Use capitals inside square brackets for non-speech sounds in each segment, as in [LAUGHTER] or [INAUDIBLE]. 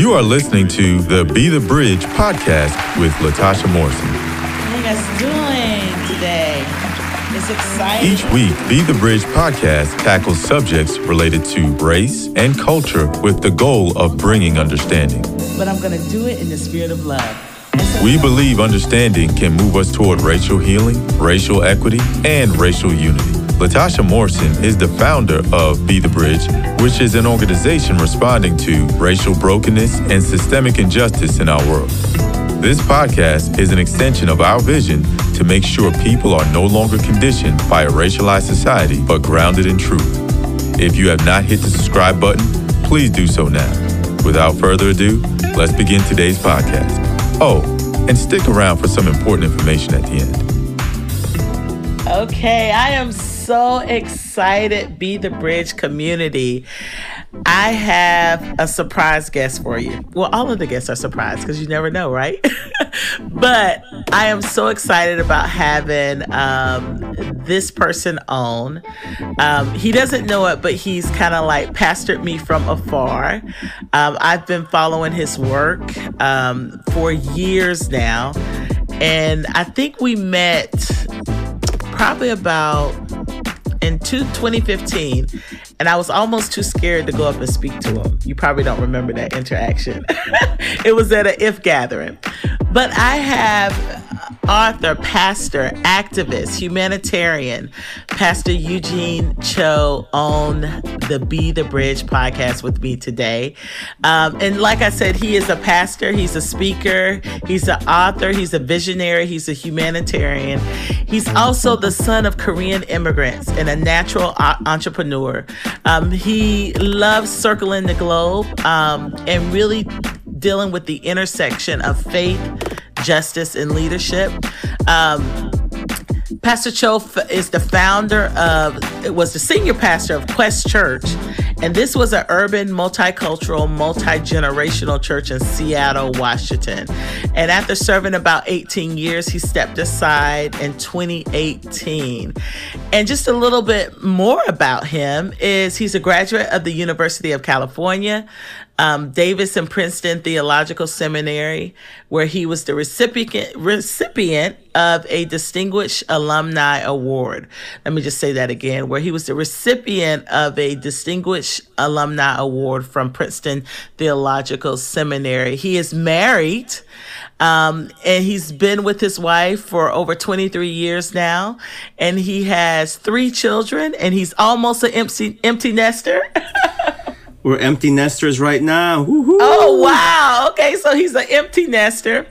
You are listening to the Be the Bridge podcast with Latasha Morrison. How you guys doing today? It's exciting. Each week, Be the Bridge podcast tackles subjects related to race and culture with the goal of bringing understanding. But I'm going to do it in the spirit of love. We believe understanding can move us toward racial healing, racial equity, and racial unity. Latasha Morrison is the founder of Be the Bridge, which is an organization responding to racial brokenness and systemic injustice in our world. This podcast is an extension of our vision to make sure people are no longer conditioned by a racialized society, but grounded in truth. If you have not hit the subscribe button, please do so now. Without further ado, let's begin today's podcast. Oh, and stick around for some important information at the end. Okay, I am excited, Be the Bridge community. I have a surprise guest for you. Well, all of the guests are surprised because you never know, right? [LAUGHS] but I am so excited about having um, this person on. Um, he doesn't know it, but he's kind of like pastored me from afar. Um, I've been following his work um, for years now. And I think we met probably about in two, 2015 and I was almost too scared to go up and speak to him. You probably don't remember that interaction. [LAUGHS] it was at an IF Gathering. But I have author, pastor, activist, humanitarian, Pastor Eugene Cho on the Be the Bridge podcast with me today. Um, and like I said, he is a pastor, he's a speaker, he's an author, he's a visionary, he's a humanitarian. He's also the son of Korean immigrants and a natural entrepreneur. Um, he loves circling the globe um, and really dealing with the intersection of faith, justice, and leadership. Um, Pastor Cho is the founder of, it was the senior pastor of Quest Church. And this was an urban, multicultural, multi generational church in Seattle, Washington. And after serving about 18 years, he stepped aside in 2018. And just a little bit more about him is he's a graduate of the University of California, um, Davis and Princeton Theological Seminary, where he was the recipient recipient of a Distinguished Alumni Award. Let me just say that again, where he was the recipient of a Distinguished Alumni Award from Princeton Theological Seminary. He is married. Um, and he's been with his wife for over 23 years now, and he has three children, and he's almost an empty empty nester. [LAUGHS] We're empty nesters right now. Woo-hoo. Oh wow! Okay, so he's an empty nester,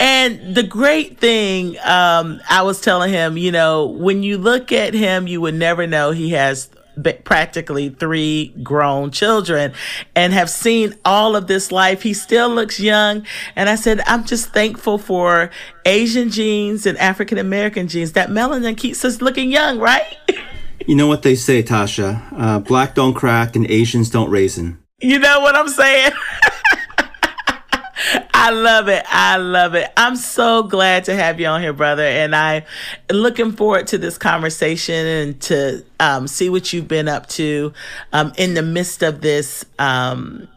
and the great thing, um, I was telling him, you know, when you look at him, you would never know he has practically three grown children and have seen all of this life. He still looks young. And I said, I'm just thankful for Asian genes and African American genes. That melanin keeps us looking young, right? [LAUGHS] You know what they say, Tasha? Uh, black don't crack and Asians don't raisin. You know what I'm saying? [LAUGHS] I love it. I love it. I'm so glad to have you on here, brother. And I looking forward to this conversation and to um, see what you've been up to um, in the midst of this um,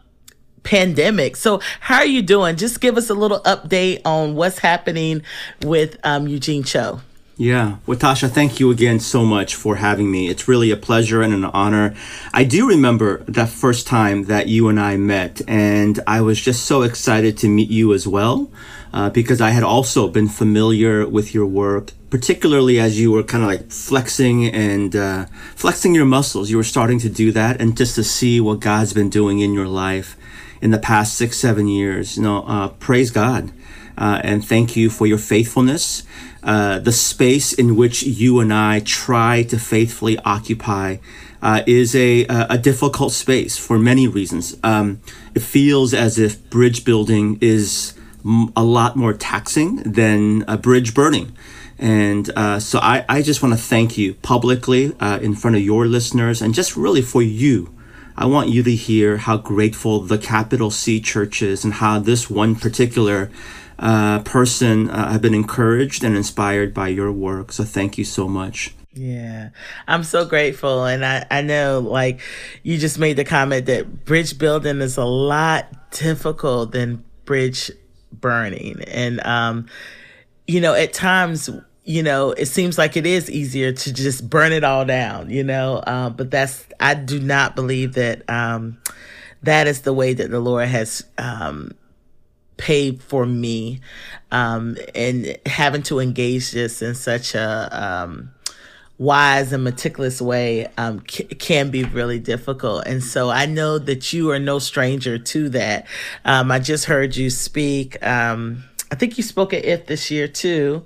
pandemic. So, how are you doing? Just give us a little update on what's happening with um, Eugene Cho. Yeah. Well, Tasha, thank you again so much for having me. It's really a pleasure and an honor. I do remember that first time that you and I met, and I was just so excited to meet you as well, uh, because I had also been familiar with your work, particularly as you were kind of like flexing and uh, flexing your muscles. You were starting to do that, and just to see what God's been doing in your life in the past six, seven years, you know, uh, praise God. Uh, and thank you for your faithfulness. Uh, the space in which you and I try to faithfully occupy uh, is a, a difficult space for many reasons. Um, it feels as if bridge building is a lot more taxing than a bridge burning. And uh, so I, I just want to thank you publicly uh, in front of your listeners and just really for you. I want you to hear how grateful the capital C church is and how this one particular uh, person uh, have been encouraged and inspired by your work. So thank you so much. Yeah, I'm so grateful. And I, I know, like, you just made the comment that bridge building is a lot difficult than bridge burning. And, um, you know, at times, you know, it seems like it is easier to just burn it all down, you know, uh, but that's, I do not believe that um, that is the way that the Lord has um, paid for me um, and having to engage this in such a, um, wise and meticulous way um, c- can be really difficult. And so I know that you are no stranger to that. Um, I just heard you speak. Um, I think you spoke at IF this year too,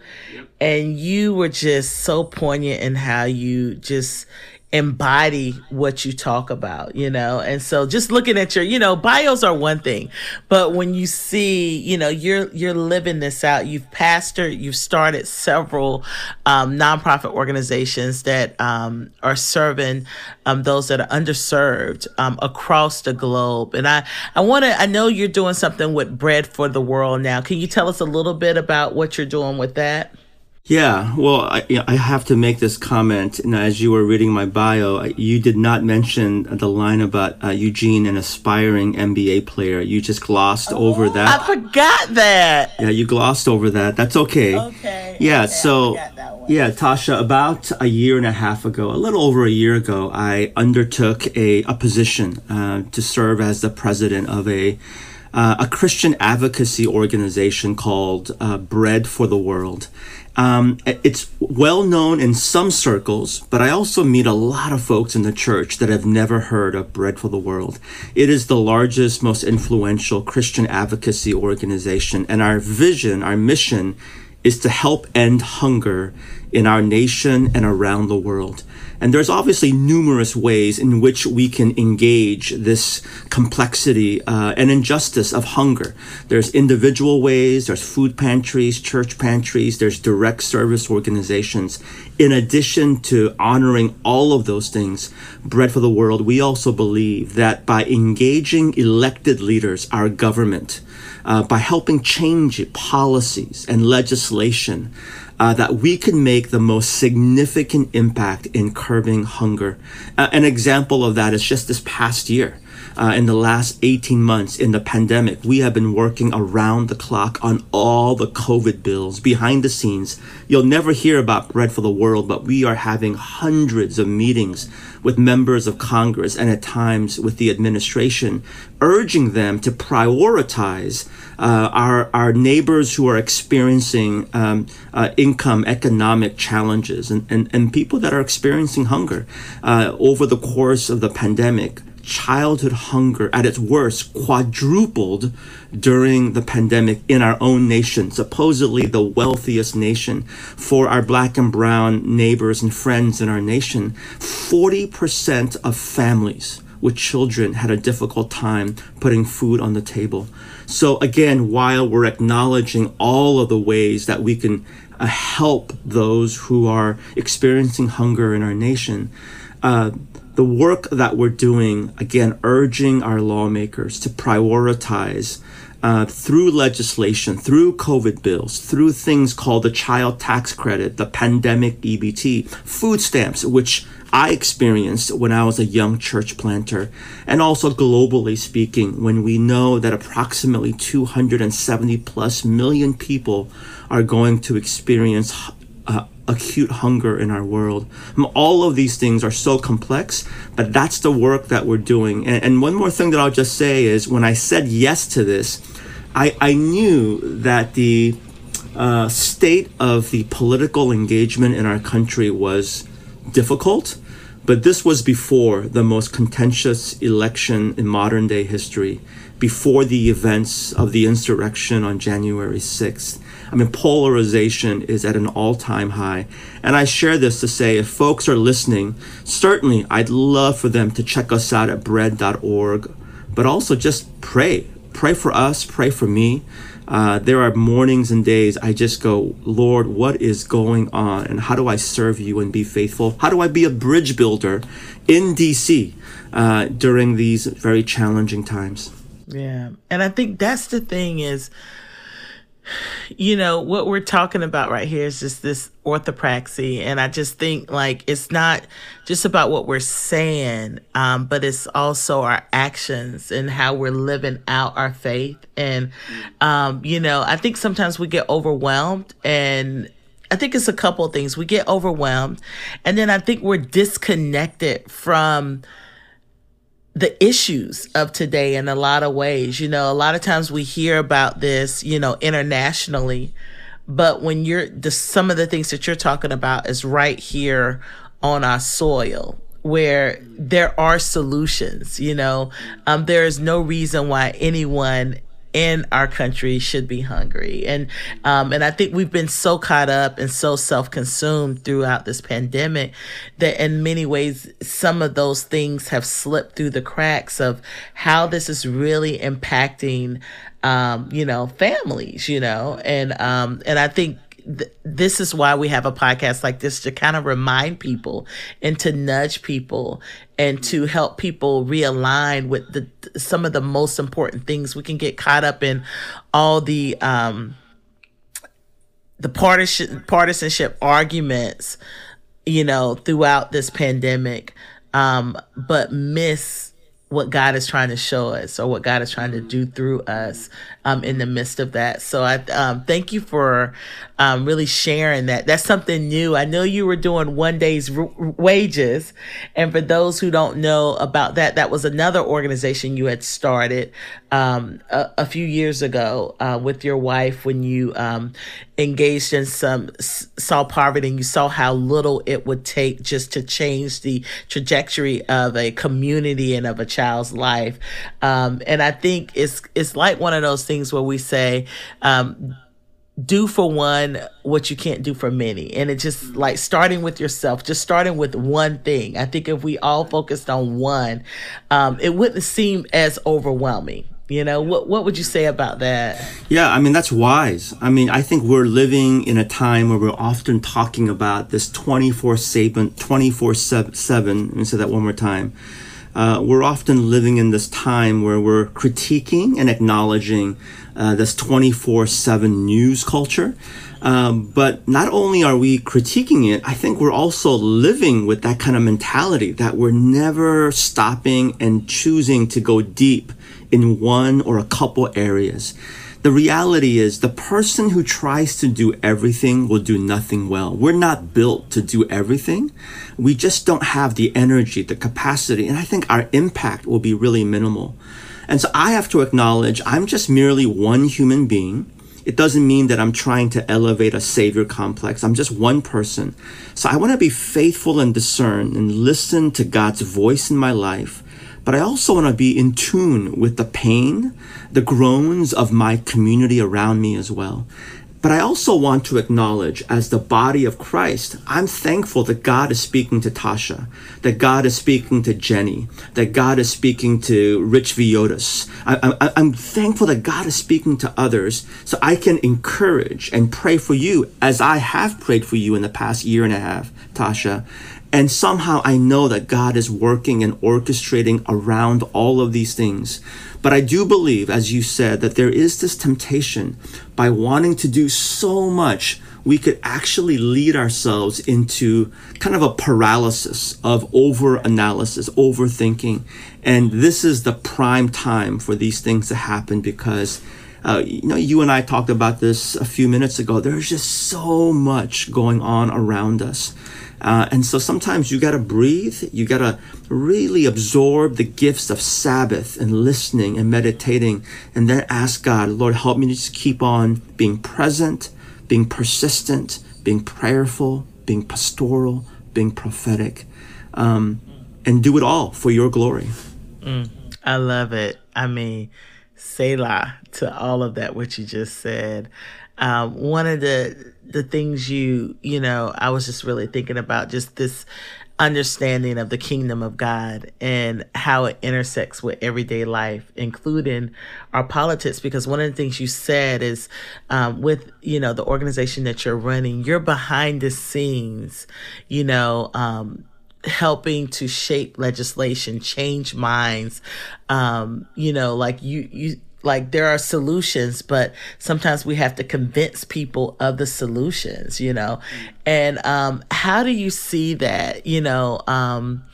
and you were just so poignant in how you just embody what you talk about, you know? And so just looking at your, you know, bios are one thing, but when you see, you know, you're, you're living this out, you've pastored, you've started several, um, nonprofit organizations that, um, are serving, um, those that are underserved, um, across the globe. And I, I want to, I know you're doing something with Bread for the World now. Can you tell us a little bit about what you're doing with that? Yeah, well, I, I have to make this comment. Know, as you were reading my bio, you did not mention the line about uh, Eugene, an aspiring NBA player. You just glossed oh, over that. I forgot that. Yeah, you glossed over that. That's okay. Okay. Yeah, okay, so. Yeah, Tasha, about a year and a half ago, a little over a year ago, I undertook a, a position uh, to serve as the president of a uh, a Christian advocacy organization called uh, Bread for the World. Um, it's well known in some circles, but I also meet a lot of folks in the church that have never heard of Bread for the World. It is the largest, most influential Christian advocacy organization, and our vision, our mission, is to help end hunger in our nation and around the world. And there's obviously numerous ways in which we can engage this complexity uh, and injustice of hunger. There's individual ways, there's food pantries, church pantries, there's direct service organizations. In addition to honoring all of those things, Bread for the World, we also believe that by engaging elected leaders, our government, uh, by helping change policies and legislation, uh, that we can make the most significant impact in curbing hunger. Uh, an example of that is just this past year. Uh, in the last 18 months in the pandemic, we have been working around the clock on all the COVID bills behind the scenes. You'll never hear about Bread for the World, but we are having hundreds of meetings with members of Congress and at times with the administration, urging them to prioritize uh, our, our neighbors who are experiencing um, uh, income, economic challenges, and, and, and people that are experiencing hunger uh, over the course of the pandemic childhood hunger at its worst quadrupled during the pandemic in our own nation, supposedly the wealthiest nation for our black and brown neighbors and friends in our nation. 40% of families with children had a difficult time putting food on the table. So, again, while we're acknowledging all of the ways that we can uh, help those who are experiencing hunger in our nation, uh, the work that we're doing, again, urging our lawmakers to prioritize uh, through legislation, through COVID bills, through things called the child tax credit, the pandemic EBT, food stamps, which I experienced when I was a young church planter, and also globally speaking, when we know that approximately 270 plus million people are going to experience uh, acute hunger in our world. All of these things are so complex, but that's the work that we're doing. And, and one more thing that I'll just say is when I said yes to this, I, I knew that the uh, state of the political engagement in our country was difficult, but this was before the most contentious election in modern day history, before the events of the insurrection on January 6th. I mean, polarization is at an all time high. And I share this to say if folks are listening, certainly I'd love for them to check us out at bread.org, but also just pray. Pray for us, pray for me. Uh, there are mornings and days I just go, Lord, what is going on? And how do I serve you and be faithful? How do I be a bridge builder in DC uh, during these very challenging times? Yeah. And I think that's the thing is, you know, what we're talking about right here is just this orthopraxy. And I just think like it's not just about what we're saying, um, but it's also our actions and how we're living out our faith. And, um, you know, I think sometimes we get overwhelmed and I think it's a couple of things. We get overwhelmed, and then I think we're disconnected from the issues of today in a lot of ways. You know, a lot of times we hear about this, you know, internationally, but when you're the some of the things that you're talking about is right here on our soil where there are solutions, you know. Um, there is no reason why anyone in our country should be hungry. And um, and I think we've been so caught up and so self-consumed throughout this pandemic that in many ways some of those things have slipped through the cracks of how this is really impacting um, you know, families, you know. And um and I think this is why we have a podcast like this to kind of remind people and to nudge people and to help people realign with the some of the most important things. We can get caught up in all the um the partisan partisanship arguments you know throughout this pandemic um but miss what God is trying to show us or what God is trying to do through us um, in the midst of that. So I um, thank you for um, really sharing that. That's something new. I know you were doing one day's r- wages. And for those who don't know about that, that was another organization you had started um, a, a, few years ago uh, with your wife when you um, engaged in some, saw poverty and you saw how little it would take just to change the trajectory of a community and of a child's life. Um, and I think it's, it's like one of those things where we say, um, do for one what you can't do for many. And it just like starting with yourself, just starting with one thing. I think if we all focused on one, um, it wouldn't seem as overwhelming. You know, what what would you say about that? Yeah, I mean that's wise. I mean, I think we're living in a time where we're often talking about this 24/7 24/7, let me say that one more time. Uh, we're often living in this time where we're critiquing and acknowledging uh, this 24 7 news culture. Um, but not only are we critiquing it, I think we're also living with that kind of mentality that we're never stopping and choosing to go deep in one or a couple areas. The reality is the person who tries to do everything will do nothing well. We're not built to do everything. We just don't have the energy, the capacity, and I think our impact will be really minimal. And so I have to acknowledge I'm just merely one human being. It doesn't mean that I'm trying to elevate a savior complex. I'm just one person. So I want to be faithful and discern and listen to God's voice in my life. But I also want to be in tune with the pain, the groans of my community around me as well. But I also want to acknowledge, as the body of Christ, I'm thankful that God is speaking to Tasha, that God is speaking to Jenny, that God is speaking to Rich Villodas. I, am thankful that God is speaking to others so I can encourage and pray for you as I have prayed for you in the past year and a half, Tasha. And somehow I know that God is working and orchestrating around all of these things. But I do believe, as you said, that there is this temptation by wanting to do so much, we could actually lead ourselves into kind of a paralysis of over analysis, overthinking. And this is the prime time for these things to happen because. Uh, you know, you and I talked about this a few minutes ago. There's just so much going on around us. Uh, and so sometimes you got to breathe. You got to really absorb the gifts of Sabbath and listening and meditating, and then ask God, Lord, help me to just keep on being present, being persistent, being prayerful, being pastoral, being prophetic, um, and do it all for your glory. Mm, I love it. I mean, Selah to all of that, what you just said. Um, one of the the things you you know I was just really thinking about just this understanding of the kingdom of God and how it intersects with everyday life, including our politics. Because one of the things you said is um, with, you know, the organization that you're running, you're behind the scenes, you know, um, helping to shape legislation, change minds. Um, you know, like you, you, like there are solutions but sometimes we have to convince people of the solutions you know and um how do you see that you know um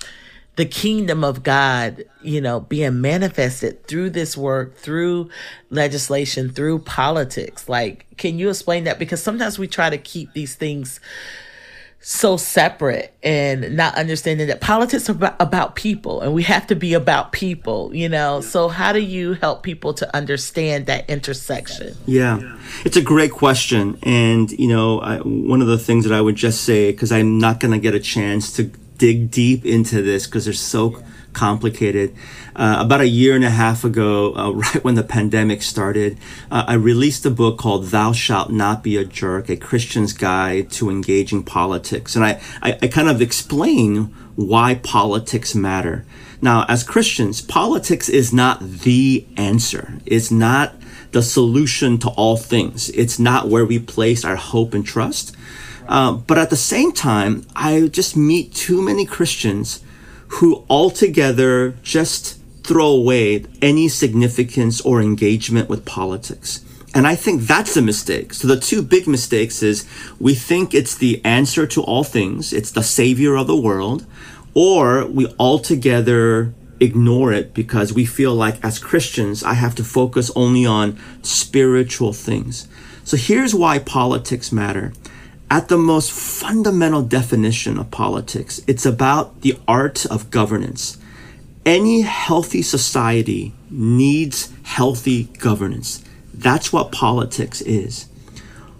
the kingdom of God, you know, being manifested through this work, through legislation, through politics. Like, can you explain that? Because sometimes we try to keep these things so separate and not understanding that politics are about, people and we have to be about people, you know? So, how do you help people to understand that intersection? Yeah, it's a great question. And, you know, I, one of the things that I would just say, because I'm not going to get a chance to dig deep into this because they're so complicated. Uh, about a year and a half ago, uh, [LAUGHS] right when the pandemic started, uh, I released a book called Thou Shalt Not Be a Jerk, a Christian's Guide to Engaging Politics. And I, I, I kind of explain why politics matter. Now, as Christians, politics is not the answer. It's not the solution to all things. It's not where we place our hope and trust. Uh, but at the same time, I just meet too many Christians who altogether just throw away any significance or engagement with politics. And I think that's a mistake. So the two big mistakes is we think it's the answer to all things, it's the savior of the world, or we altogether ignore it because we feel like as Christians, I have to focus only on spiritual things. So here's why politics matter at the most fundamental definition of politics, it's about the art of governance. Any healthy society needs healthy governance. That's what politics is.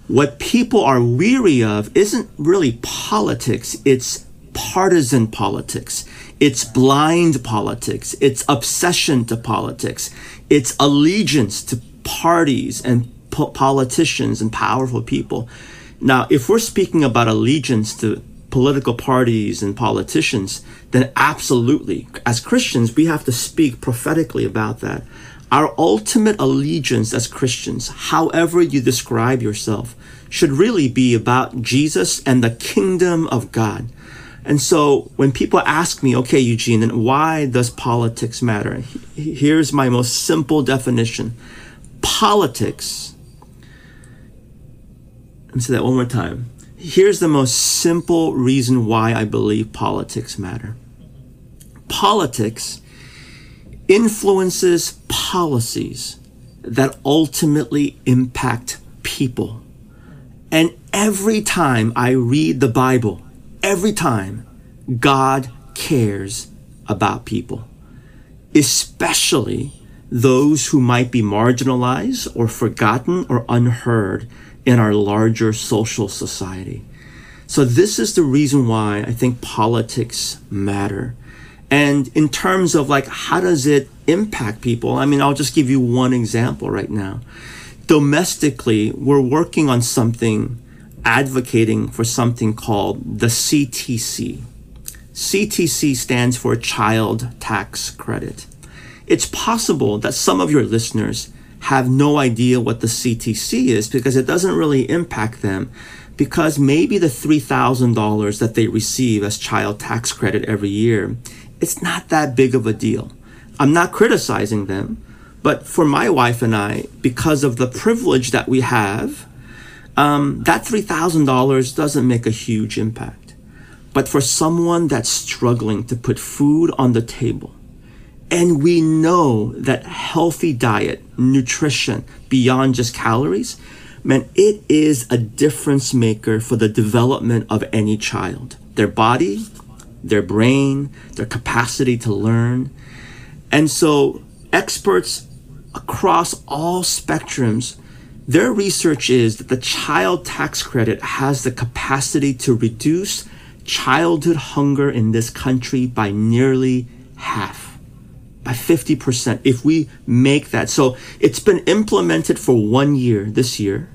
What people are weary of isn't really politics, it's partisan politics. It's blind politics. It's obsession to politics. It's allegiance to parties and po- politicians and powerful people. Now, if we're speaking about allegiance to political parties and politicians, then absolutely, as Christians, we have to speak prophetically about that. Our ultimate allegiance as Christians, however you describe yourself, should really be about Jesus and the kingdom of God. And so when people ask me, okay, Eugene, then why does politics matter? Here's my most simple definition. Politics let me say that one more time. Here's the most simple reason why I believe politics matter. Politics influences policies that ultimately impact people. And every time I read the Bible, every time, God cares about people, especially those who might be marginalized or forgotten or unheard in our larger social society. So this is the reason why I think politics matter. And in terms of like, how does it impact people? I mean, I'll just give you one example right now. Domestically, we're working on something, advocating for something called the CTC. CTC stands for Child Tax Credit. It's possible that some of your listeners have no idea what the CTC is because it doesn't really impact them because maybe the $3,000 that they receive as child tax credit every year, it's not that big of a deal. I'm not criticizing them, but for my wife and I, because of the privilege that we have, um, that $3,000 doesn't make a huge impact. But for someone that's struggling to put food on the table, and we know that healthy diet, nutrition beyond just calories, man, it is a difference maker for the development of any child. Their body, their brain, their capacity to learn. And so experts across all spectrums, their research is that the child tax credit has the capacity to reduce childhood hunger in this country by nearly half by 50% if we make that. So it's been implemented for one year this year,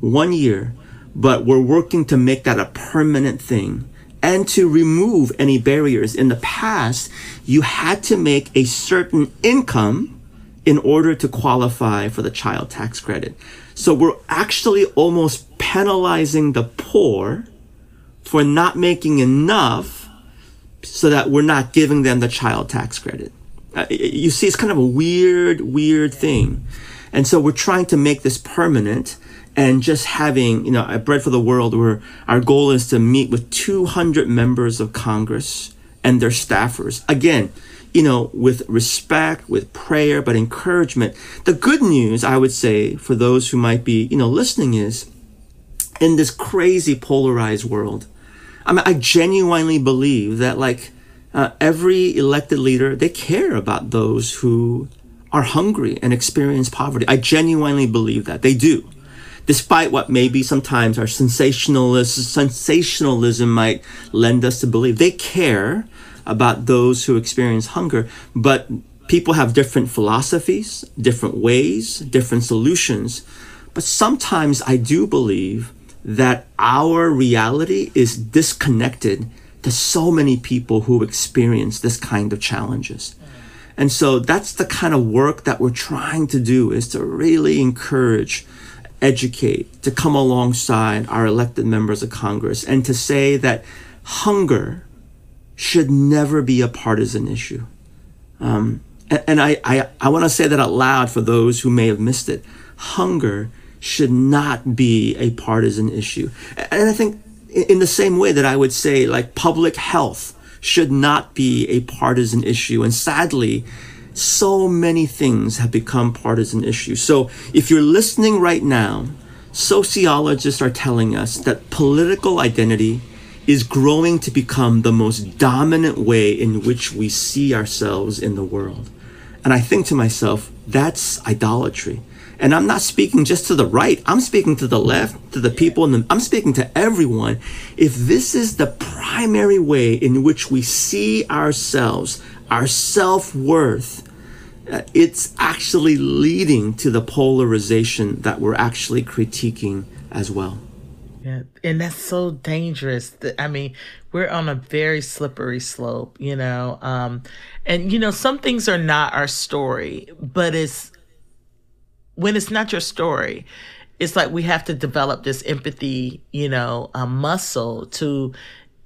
one year, but we're working to make that a permanent thing and to remove any barriers. In the past, you had to make a certain income in order to qualify for the child tax credit. So we're actually almost penalizing the poor for not making enough so that we're not giving them the child tax credit. Uh, you see, it's kind of a weird, weird thing. And so we're trying to make this permanent and just having, you know, a Bread for the World, where our goal is to meet with 200 members of Congress and their staffers. Again, you know, with respect, with prayer, but encouragement. The good news, I would say, for those who might be, you know, listening is in this crazy polarized world. I mean, I genuinely believe that, like, uh, every elected leader, they care about those who are hungry and experience poverty. I genuinely believe that. They do. Despite what maybe sometimes our sensationalism, sensationalism might lend us to believe, they care about those who experience hunger. But people have different philosophies, different ways, different solutions. But sometimes I do believe that our reality is disconnected to so many people who experience this kind of challenges. And so that's the kind of work that we're trying to do is to really encourage, educate, to come alongside our elected members of Congress and to say that hunger should never be a partisan issue. Um, and, and I, I, I want to say that out loud for those who may have missed it. Hunger should not be a partisan issue. And I think in the same way that I would say like public health should not be a partisan issue. And sadly, so many things have become partisan issues. So if you're listening right now, sociologists are telling us that political identity is growing to become the most dominant way in which we see ourselves in the world. And I think to myself, that's idolatry. And I'm not speaking just to the right. I'm speaking to the left, to the people, and I'm speaking to everyone. If this is the primary way in which we see ourselves, our self worth, uh, it's actually leading to the polarization that we're actually critiquing as well. Yeah, and that's so dangerous. I mean, we're on a very slippery slope, you know. Um, and you know, some things are not our story, but it's when it's not your story, it's like we have to develop this empathy, you know, um, muscle to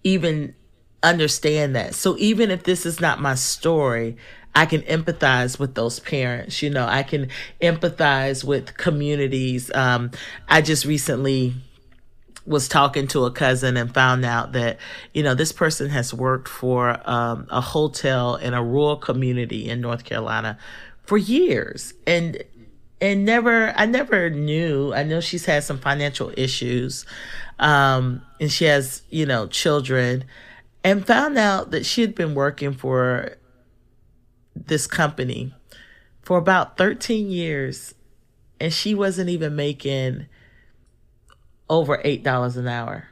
even understand that. So even if this is not my story, I can empathize with those parents. You know, I can empathize with communities. Um, I just recently was talking to a cousin and found out that you know this person has worked for um, a hotel in a rural community in North Carolina for years and and never I never knew I know she's had some financial issues um, and she has you know children and found out that she had been working for this company for about 13 years and she wasn't even making over $8 an hour.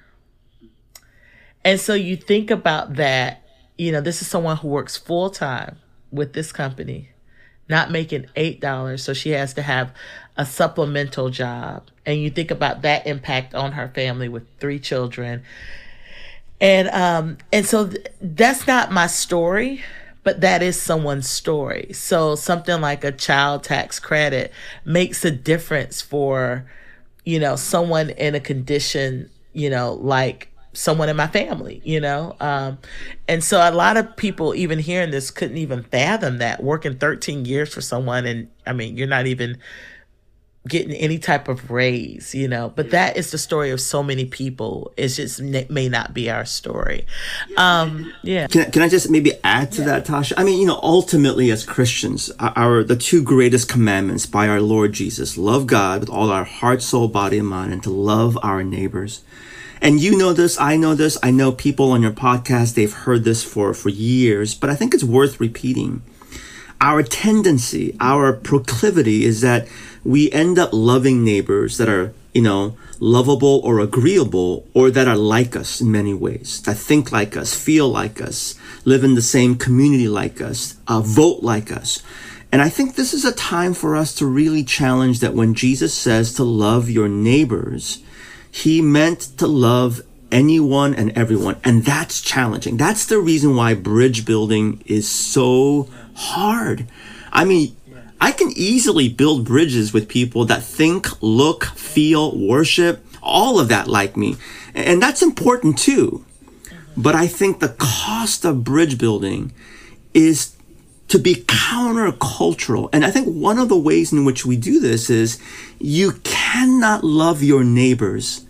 And so you think about that, you know, this is someone who works full time with this company, not making $8. So she has to have a supplemental job. And you think about that impact on her family with three children. And um and so th- that's not my story, but that is someone's story. So something like a child tax credit makes a difference for you know, someone in a condition, you know, like someone in my family, you know? Um, and so a lot of people, even hearing this, couldn't even fathom that working 13 years for someone. And I mean, you're not even getting any type of raise, you know. But that is the story of so many people. It just may not be our story. Um, yeah. Can, can I just maybe add to yeah. that, Tasha? I mean, you know, ultimately as Christians, our the two greatest commandments by our Lord Jesus: love God with all our heart, soul, body, and mind, and to love our neighbors. And you know this, I know this, I know people on your podcast, they've heard this for, for years, but I think it's worth repeating. Our tendency, our proclivity is that we end up loving neighbors that are, you know, lovable or agreeable or that are like us in many ways, that think like us, feel like us, live in the same community like us, uh, vote like us. And I think this is a time for us to really challenge that when Jesus says to love your neighbors, he meant to love anyone and everyone. And that's challenging. That's the reason why bridge building is so hard. I mean, I can easily build bridges with people that think, look, feel, worship, all of that like me. And that's important too. But I think the cost of bridge building is to be countercultural. And I think one of the ways in which we do this is you cannot love your neighbors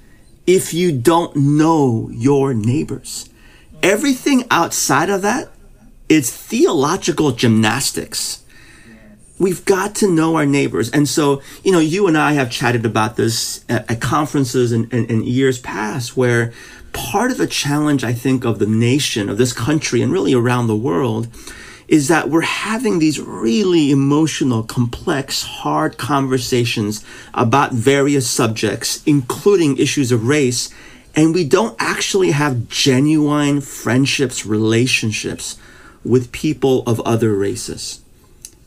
if you don't know your neighbors. Everything outside of that is theological gymnastics. We've got to know our neighbors. And so, you know, you and I have chatted about this at, at conferences in, in years past where part of the challenge, I think, of the nation, of this country, and really around the world is that we're having these really emotional, complex, hard conversations about various subjects, including issues of race, and we don't actually have genuine friendships, relationships with people of other races.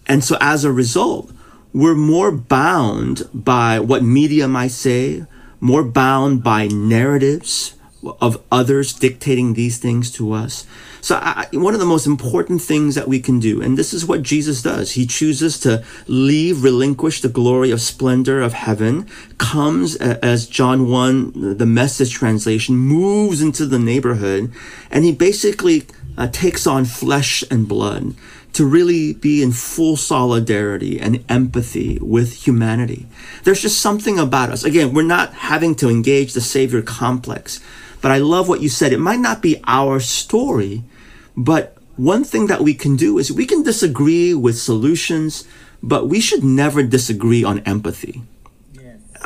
And so as a result, we're more bound by what media might say, more bound by narratives of others dictating these things to us. So, I, one of the most important things that we can do, and this is what Jesus does, he chooses to leave, relinquish the glory of splendor of heaven, comes as John 1, the message translation, moves into the neighborhood, and he basically uh, takes on flesh and blood to really be in full solidarity and empathy with humanity. There's just something about us. Again, we're not having to engage the Savior complex, but I love what you said. It might not be our story, but one thing that we can do is we can disagree with solutions, but we should never disagree on empathy.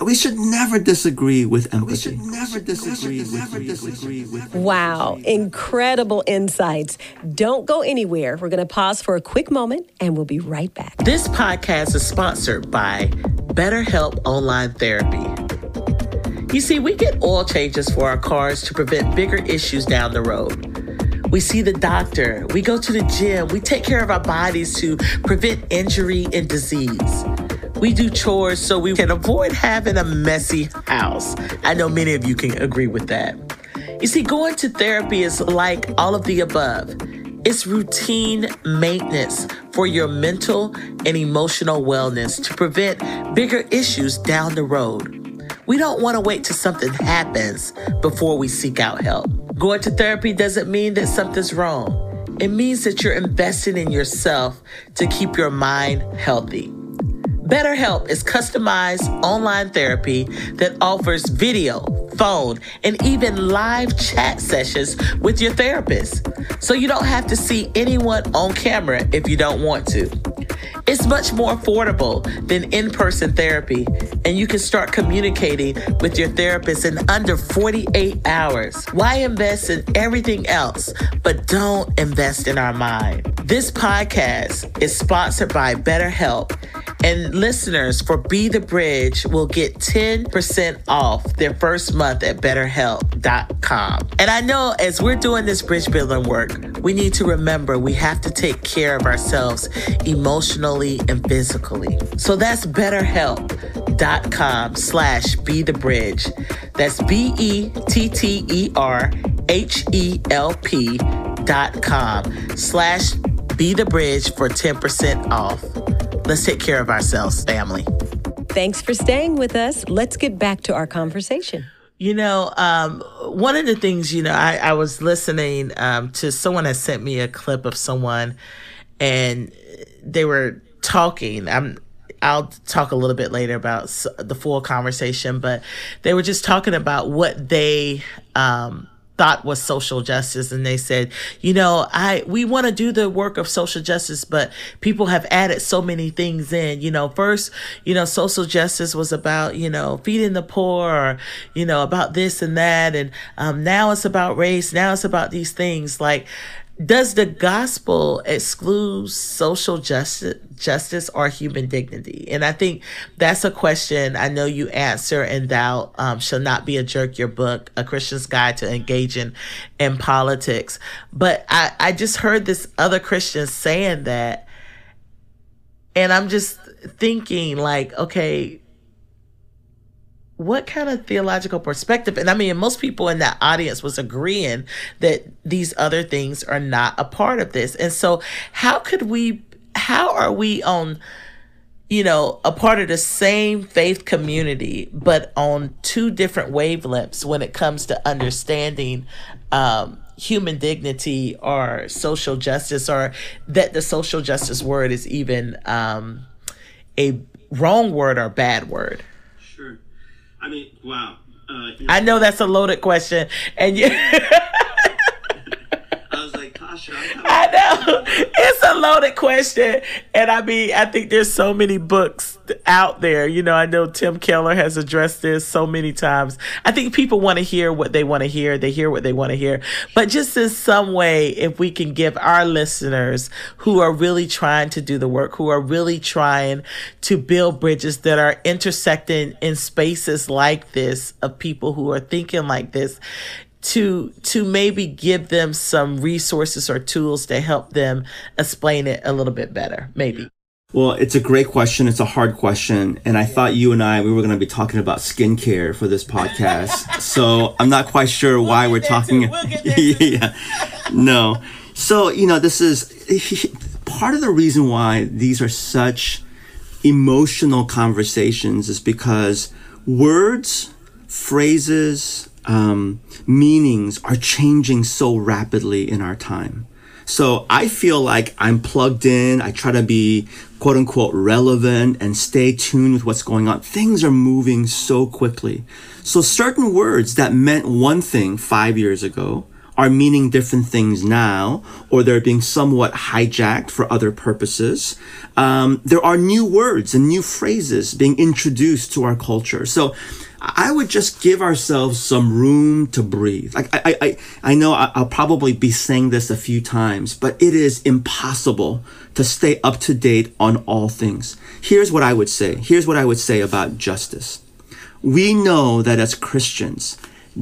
We should never disagree with empathy. We should never disagree, never disagree with Wow, incredible insights. Don't go anywhere. We're going to pause for a quick moment and we'll be right back. This podcast is sponsored by BetterHelp Online Therapy. You see, we get oil changes for our cars to prevent bigger issues down the road. We see the doctor. We go to the gym. We take care of our bodies to prevent injury and disease. We do chores so we can avoid having a messy house. I know many of you can agree with that. You see, going to therapy is like all of the above. It's routine maintenance for your mental and emotional wellness to prevent bigger issues down the road. We don't want to wait till something happens before we seek out help. Going to therapy doesn't mean that something's wrong. It means that you're investing in yourself to keep your mind healthy. BetterHelp is customized online therapy that offers video, phone, and even live chat sessions with your therapist. So you don't have to see anyone on camera if you don't want to. It's much more affordable than in person therapy, and you can start communicating with your therapist in under 48 hours. Why invest in everything else, but don't invest in our mind? This podcast is sponsored by BetterHelp, and listeners for Be the Bridge will get 10% off their first month at betterhelp.com. And I know as we're doing this bridge building work, we need to remember we have to take care of ourselves emotionally and physically. So that's betterhelp.com slash be the bridge. That's B E T T E R H E L P dot com slash be the bridge for 10% off. Let's take care of ourselves, family. Thanks for staying with us. Let's get back to our conversation. You know, um, one of the things, you know, I, I was listening um, to someone that sent me a clip of someone and they were talking. I'm, I'll talk a little bit later about the full conversation, but they were just talking about what they, um, thought was social justice and they said you know i we want to do the work of social justice but people have added so many things in. You know first you know social justice was about you know feeding the poor or you know about this and that and um, now it's about race now it's about these things. Like does the gospel exclude social justice justice or human dignity? And i think that's a question i know you answer and thou um, shall not be a jerk your book a christian's guide to engaging in politics. But i i just heard this other christian saying that and i'm just thinking like okay what kind of theological perspective and i mean most people in that audience was agreeing that these other things are not a part of this and so how could we how are we on you know a part of the same faith community but on two different wavelengths when it comes to understanding um, human dignity or social justice or that the social justice word is even um, a wrong word or bad word? I mean, wow. Uh, I know that's a loaded question, and you. [LAUGHS] I [LAUGHS] [LAUGHS] know. It's a loaded question. And I mean, I think there's so many books out there. You know, I know Tim Keller has addressed this so many times. I think people want to hear what they want to hear. They hear what they want to hear. But just in some way, if we can give our listeners who are really trying to do the work, who are really trying to build bridges that are intersecting in spaces like this of people who are thinking like this, to to maybe give them some resources or tools to help them explain it a little bit better maybe. Well it's a great question. It's a hard question. And i thought you and i we were going to be talking about skincare for this podcast. [LAUGHS] So i'm not quite sure why we'll we're talking we'll yeah. No. So you know this is [LAUGHS] part of the reason why these are such emotional conversations is because words phrases um, meanings are changing so rapidly in our time. So I feel like I'm plugged in. I try to be quote unquote relevant and stay tuned with what's going on. Things are moving so quickly. So certain words that meant one thing five years ago are meaning different things now, or they're being somewhat hijacked for other purposes. Um, there are new words and new phrases being introduced to our culture. So I would just give ourselves some room to breathe. Like I, I, I know I'll probably be saying this a few times, but it is impossible to stay up to date on all things. Here's what I would say. Here's what I would say about justice. We know that as Christians,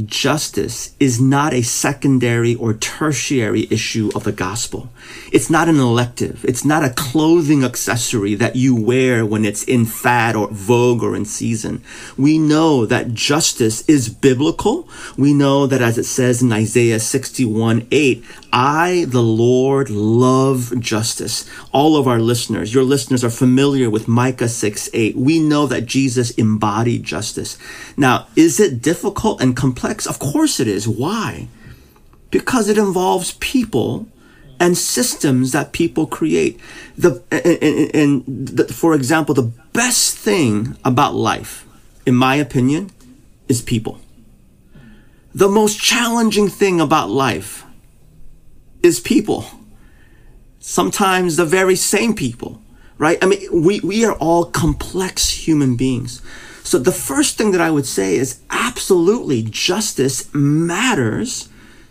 justice is not a secondary or tertiary issue of the gospel. It's not an elective. It's not a clothing accessory that you wear when it's in fad or vogue or in season. We know that justice is biblical. We know that as it says in Isaiah 61 8, I, the Lord, love justice. All of our listeners, your listeners are familiar with Micah 6 8. We know that Jesus embodied justice. Now, is it difficult and complex? Of course it is. Why? Because it involves people and systems that people create. The, and, and the, for example, the best thing about life, in my opinion, is people. The most challenging thing about life is people. Sometimes the very same people, right? I mean, we, we are all complex human beings. So the first thing that I would say is absolutely justice matters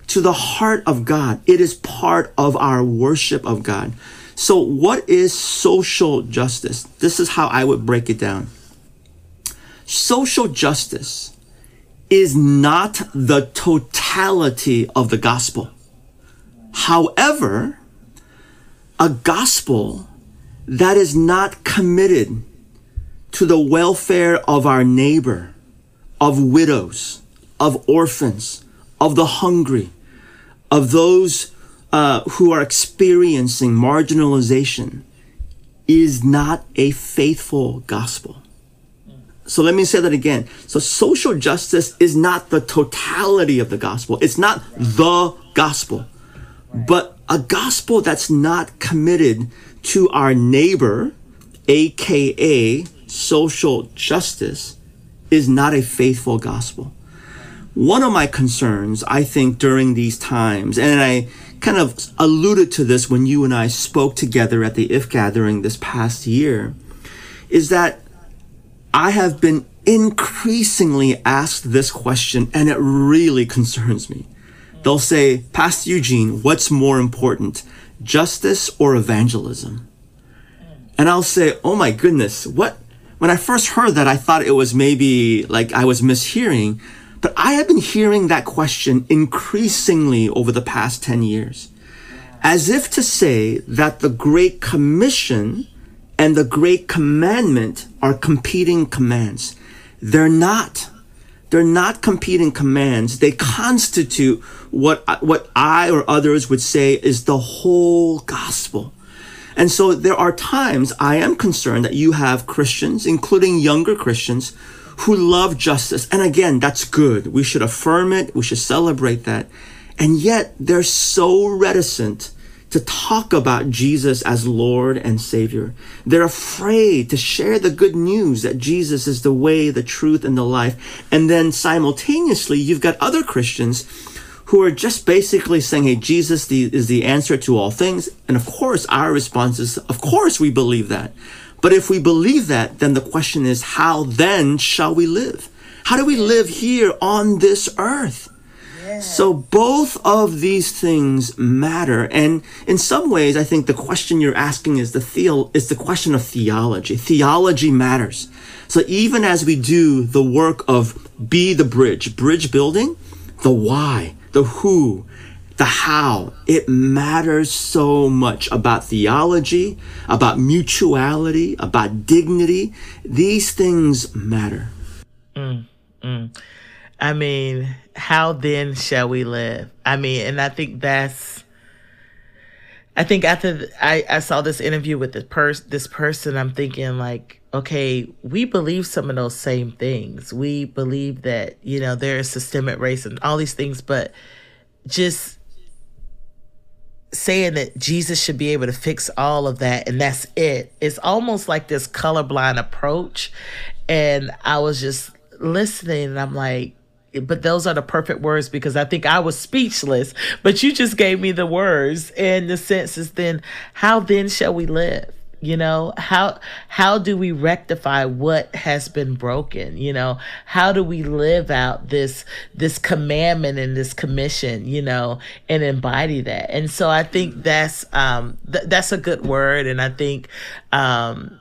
to the heart of God. It is part of our worship of God. So what is social justice? This is how I would break it down. Social justice is not the totality of the gospel. However, a gospel that is not committed to the welfare of our neighbor, of widows, of orphans, of the hungry, of those uh, who are experiencing marginalization is not a faithful gospel. So let me say that again. So social justice is not the totality of the gospel. It's not the gospel. But a gospel that's not committed to our neighbor, aka social justice, is not a faithful gospel. One of my concerns, I think, during these times, and I kind of alluded to this when you and I spoke together at the IF gathering this past year, is that I have been increasingly asked this question, and it really concerns me. They'll say, Pastor Eugene, what's more important, justice or evangelism? And I'll say, oh my goodness, what? When I first heard that, I thought it was maybe like I was mishearing, but I have been hearing that question increasingly over the past 10 years. As if to say that the Great Commission and the Great Commandment are competing commands. They're not. They're not competing commands. They constitute what, what I or others would say is the whole gospel. And so there are times I am concerned that you have Christians, including younger Christians, who love justice. And again, that's good. We should affirm it. We should celebrate that. And yet they're so reticent to talk about Jesus as Lord and Savior. They're afraid to share the good news that Jesus is the way, the truth, and the life. And then simultaneously, you've got other Christians who are just basically saying, Hey, Jesus the, is the answer to all things. And of course, our response is, Of course, we believe that. But if we believe that, then the question is, How then shall we live? How do we live here on this earth? So both of these things matter. And in some ways, I think the question you're asking is the theo- is the question of theology. Theology matters. So even as we do the work of be the bridge, bridge building, the why, the who, the how, it matters so much about theology, about mutuality, about dignity. These things matter. Mm, mm. I mean, how then shall we live? I mean, and I think that's. I think after I, I saw this interview with this person, this person, I'm thinking like, okay, we believe some of those same things. We believe that you know there is systemic race and all these things, but just saying that Jesus should be able to fix all of that and that's it. It's almost like this colorblind approach. And I was just listening and I'm like, but those are the perfect words because I think I was speechless, but you just gave me the words. And the sense is then, how then shall we live? You know, how how do we rectify what has been broken? You know, how do we live out this this commandment and this commission, you know, and embody that? And so I think that's um th- that's a good word and I think um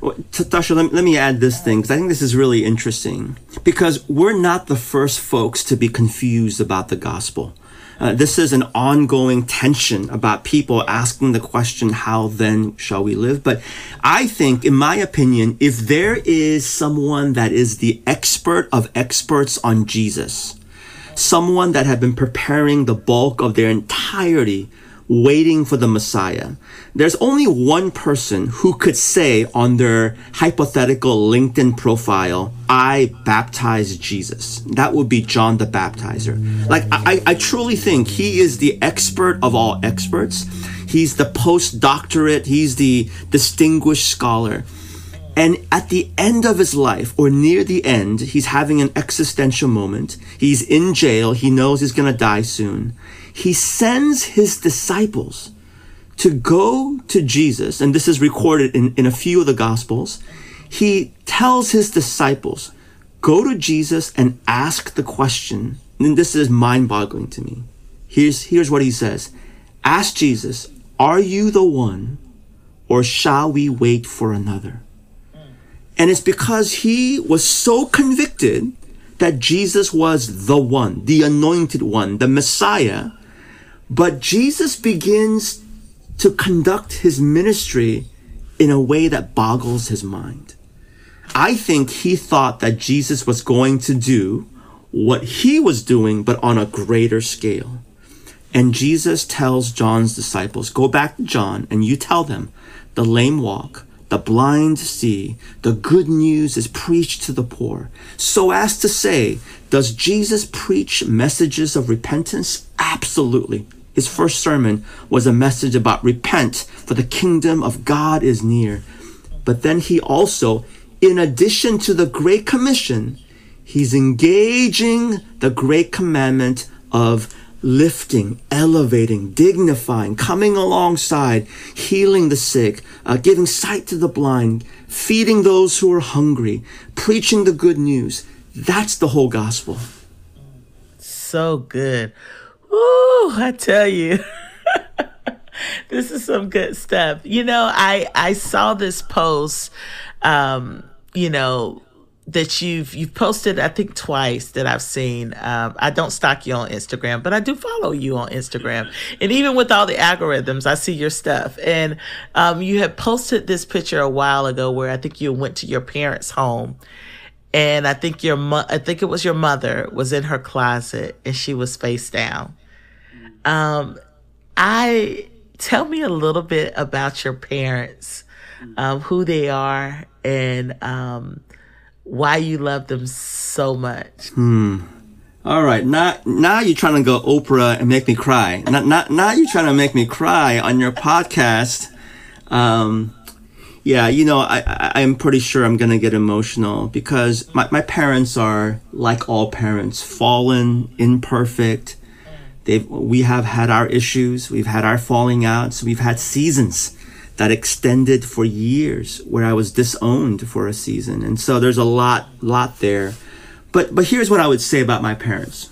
well, Tasha, let, let me add this thing because I think this is really interesting because we're not the first folks to be confused about the gospel. Uh, this is an ongoing tension about people asking the question, how then shall we live? But I think, in my opinion, if there is someone that is the expert of experts on Jesus, someone that had been preparing the bulk of their entirety waiting for the Messiah. There's only one person who could say on their hypothetical LinkedIn profile, I baptized Jesus. That would be John the Baptizer. Like, I, I truly think he is the expert of all experts. He's the postdoctorate, he's the distinguished scholar. And at the end of his life, or near the end, he's having an existential moment. He's in jail. He knows he's going to die soon he sends his disciples to go to Jesus, and this is recorded in, in a few of the Gospels. He tells his disciples, Go to Jesus and ask the question. And this is mind boggling to me. Here's, here's what he says Ask Jesus, Are you the one, or shall we wait for another? And it's because he was so convicted that Jesus was the one, the anointed one, the Messiah, but Jesus begins to conduct his ministry in a way that boggles his mind. I think he thought that Jesus was going to do what he was doing, but on a greater scale. And Jesus tells John's disciples, go back to John and you tell them the lame walk, the blind see, the good news is preached to the poor. So as to say, does Jesus preach messages of repentance? Absolutely. His first sermon was a message about repent, for the kingdom of God is near. But then he also, in addition to the Great Commission, he's engaging the Great Commandment of lifting, elevating, dignifying, coming alongside, healing the sick, uh, giving sight to the blind, feeding those who are hungry, preaching the good news. That's the whole gospel. So good. Ooh, I tell you. [LAUGHS] this is some good stuff. You know, I I saw this post um, you know, that you've you've posted I think twice that I've seen. Um, I don't stalk you on Instagram, but I do follow you on Instagram. And even with all the algorithms, I see your stuff. And um, you had posted this picture a while ago where I think you went to your parents' home and I think your mo- I think it was your mother was in her closet and she was face down. Um, I tell me a little bit about your parents, um, who they are, and um, why you love them so much. Hmm. All right, now now you're trying to go Oprah and make me cry. Now, now, now you're trying to make me cry on your podcast. Um, yeah, you know, I, I I'm pretty sure I'm gonna get emotional because my, my parents are like all parents, fallen, imperfect. They've we have had our issues, we've had our falling outs, we've had seasons that extended for years where I was disowned for a season, and so there's a lot lot there but but here's what I would say about my parents.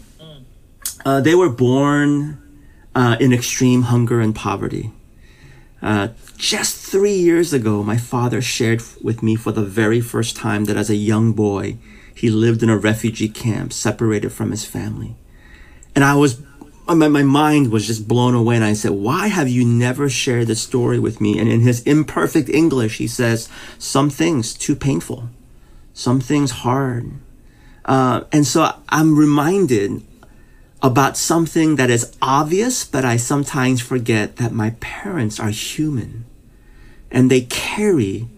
Uh, they were born uh, in extreme hunger and poverty. Uh, just three years ago, my father shared with me for the very first time that as a young boy, he lived in a refugee camp separated from his family. And I was, my, my mind was just blown away. And I said, Why have you never shared this story with me? And in his imperfect English, he says, Some things too painful, some things hard, uh, and so I'm reminded about something that is obvious, but I sometimes forget that my parents are human and they carry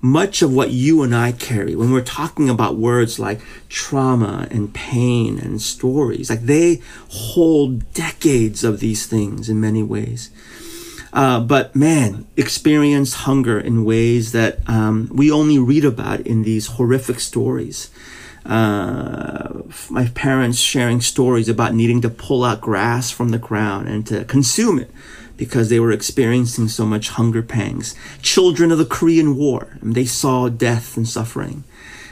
much of what you and I carry when we're talking about words like trauma and pain and stories. Like they hold decades of these things in many ways. Uh, but man, experienced hunger in ways that um, we only read about in these horrific stories uh, my parents sharing stories about needing to pull out grass from the ground and to consume it because they were experiencing so much hunger pangs. Children of the Korean War, they saw death and suffering.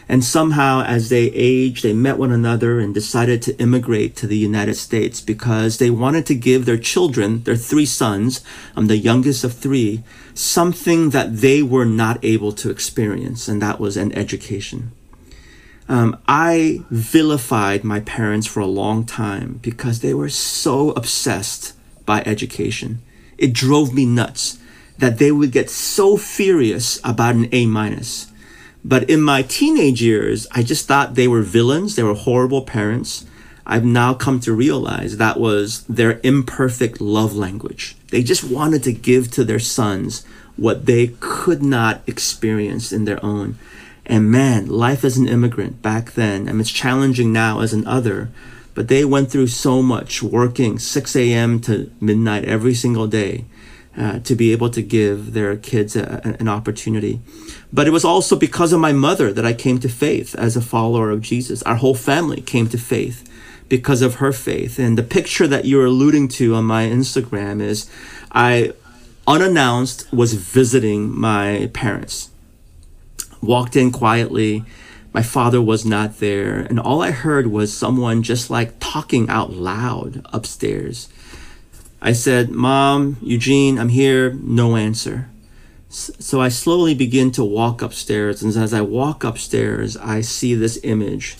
And somehow, as they aged, they met one another and decided to immigrate to the United States because they wanted to give their children, their three sons, I'm the youngest of three, something that they were not able to experience, and that was an education. Um, I vilified my parents for a long time because they were so obsessed by education. It drove me nuts that they would get so furious about an A minus. But in my teenage years, I just thought they were villains. They were horrible parents. I've now come to realize that was their imperfect love language. They just wanted to give to their sons what they could not experience in their own. And man, life as an immigrant back then, mean, it's challenging now as an other, but they went through so much working 6 a.m. to midnight every single day uh, to be able to give their kids a, an opportunity. But it was also because of my mother that I came to faith as a follower of Jesus. Our whole family came to faith because of her faith. And the picture that you're alluding to on my Instagram is I unannounced was visiting my parents walked in quietly. My father was not there, and all I heard was someone just like talking out loud upstairs. I said, Mom, Eugene, I'm here. No answer. So I slowly begin to walk upstairs, and as I walk upstairs, I see this image.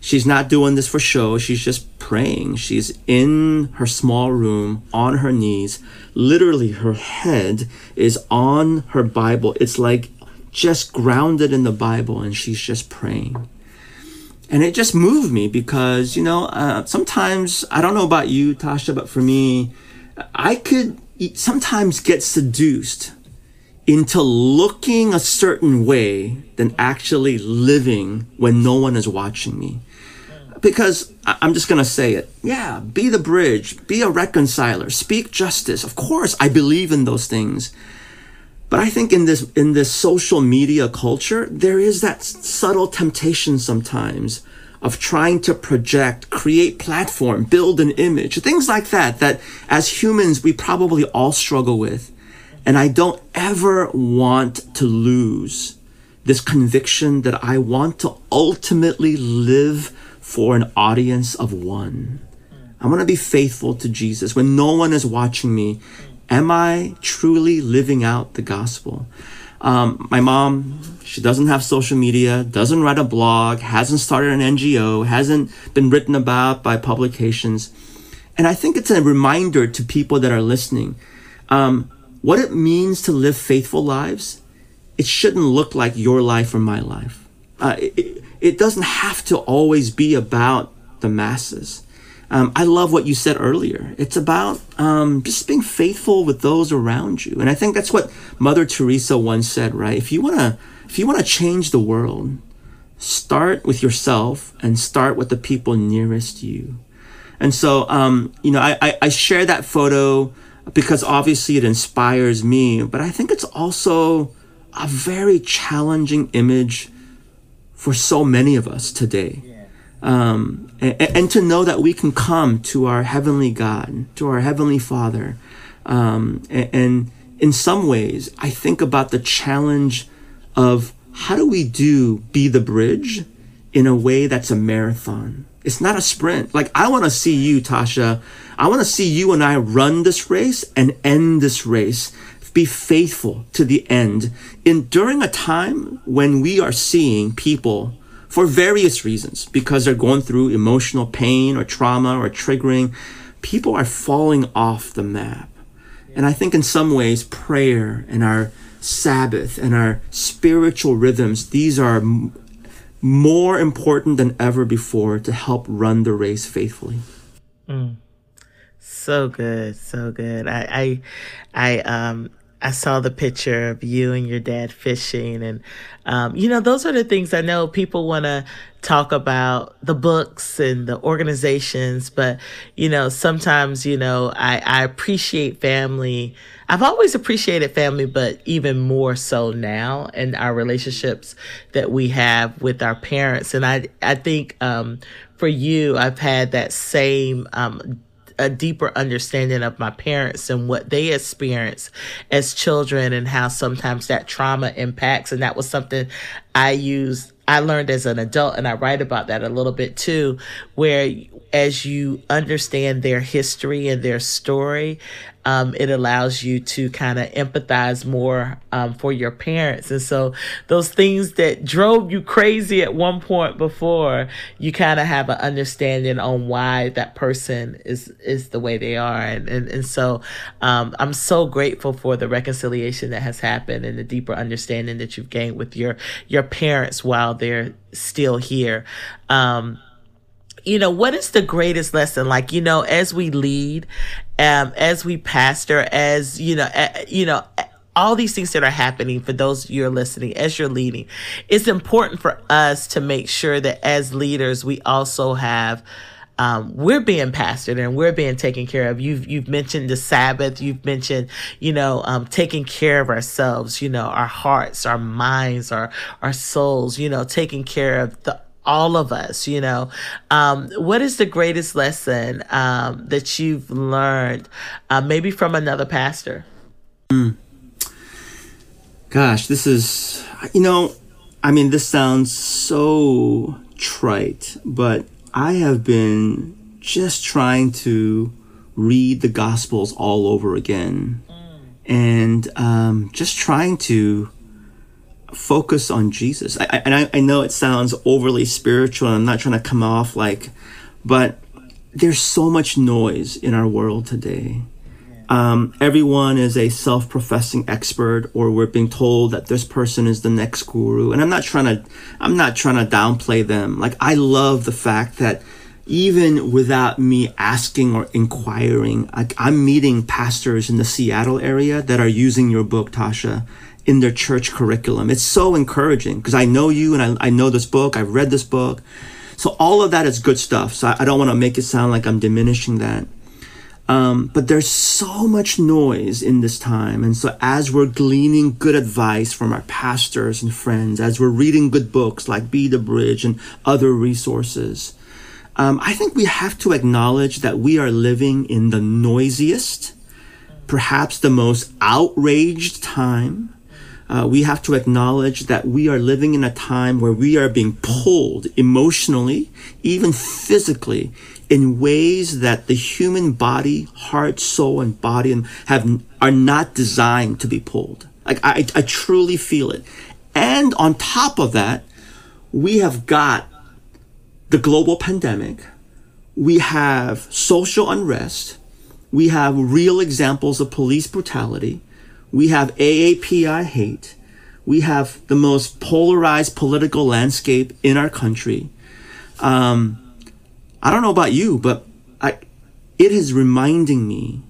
She's not doing this for show, she's just praying. She's in her small room on her knees. Literally, her head is on her Bible. It's like just grounded in the Bible and she's just praying. And it just moved me because, you know, uh, sometimes, I don't know about you, Tasha, but for me, I could sometimes get seduced into looking a certain way than actually living when no one is watching me. Because I'm just going to say it. Yeah, be the bridge, be a reconciler, speak justice. Of course, I believe in those things. But I think in this in this social media culture, there is that subtle temptation sometimes of trying to project, create platform, build an image, things like that that as humans we probably all struggle with. And I don't ever want to lose this conviction that I want to ultimately live for an audience of one. I want to be faithful to Jesus when no one is watching me Am I truly living out the gospel? Um, my mom, she doesn't have social media, doesn't write a blog, hasn't started an NGO, hasn't been written about by publications. And I think it's a reminder to people that are listening um, what it means to live faithful lives. It shouldn't look like your life or my life. Uh, it, it doesn't have to always be about the masses. Um, I love what you said earlier. It's about um, just being faithful with those around you, and I think that's what Mother Teresa once said. Right? If you wanna, if you wanna change the world, start with yourself and start with the people nearest you. And so, um, you know, I, I, I share that photo because obviously it inspires me, but I think it's also a very challenging image for so many of us today. Um, and, and, to know that we can come to our heavenly God, to our heavenly Father. Um, and, and in some ways, I think about the challenge of how do we do be the bridge in a way that's a marathon? It's not a sprint. Like, I want to see you, Tasha. I want to see you and I run this race and end this race. Be faithful to the end. In during a time when we are seeing people for various reasons, because they're going through emotional pain or trauma or triggering, people are falling off the map. And I think in some ways, prayer and our Sabbath and our spiritual rhythms, these are m- more important than ever before to help run the race faithfully. Mm. So good, so good. I, I, I, um, I saw the picture of you and your dad fishing, and um, you know those are the things I know people want to talk about the books and the organizations, but you know sometimes you know I, I appreciate family. I've always appreciated family, but even more so now and our relationships that we have with our parents, and I I think um, for you I've had that same um, a deeper understanding of my parents and what they experienced as children and how sometimes that trauma impacts. And that was something I used, I learned as an adult, and I write about that a little bit too, where as you understand their history and their story, um, it allows you to kind of empathize more um, for your parents. And so those things that drove you crazy at one point before, you kind of have an understanding on why that person is is the way they are. And and, and so um, I'm so grateful for the reconciliation that has happened and the deeper understanding that you've gained with your your parents while they're still here. Um, you know, what is the greatest lesson? Like, you know, as we lead, um, as we pastor, as, you know, uh, you know, all these things that are happening for those you're listening as you're leading it's important for us to make sure that as leaders we also have um, we're being pastored and we're being taken care of. You've you've mentioned the Sabbath. You've mentioned you know um, taking care of ourselves. You know our hearts, our minds, our our souls. You know taking care of the all of us, you know. Um, what is the greatest lesson um, that you've learned, uh, maybe from another pastor? Mm. Gosh, this is, you know, I mean, this sounds so trite, but I have been just trying to read the Gospels all over again mm. and um, just trying to focus on Jesus. I, and I, I know it sounds overly spiritual. And I'm not trying to come off like, but there's so much noise in our world today. Um, everyone is a self-professing expert, or we're being told that this person is the next guru. And I'm not trying to, I'm not trying to downplay them. Like I love the fact that even without me asking or inquiring, like I'm meeting pastors in the Seattle area that are using your book, Tasha, in their church curriculum. It's so encouraging because I know you and I, I know this book, I've read this book. So all of that is good stuff. So I, I don't want to make it sound like I'm diminishing that. Um, but there's so much noise in this time. And so as we're gleaning good advice from our pastors and friends, as we're reading good books like Be the Bridge and other resources, um, I think we have to acknowledge that we are living in the noisiest, perhaps the most outraged time uh, we have to acknowledge that we are living in a time where we are being pulled emotionally, even physically, in ways that the human body, heart, soul, and body have are not designed to be pulled. Like I, I truly feel it. And on top of that, we have got the global pandemic. We have social unrest. We have real examples of police brutality. We have AAPI hate. We have the most polarized political landscape in our country. Um, I don't know about you, but I, it is reminding me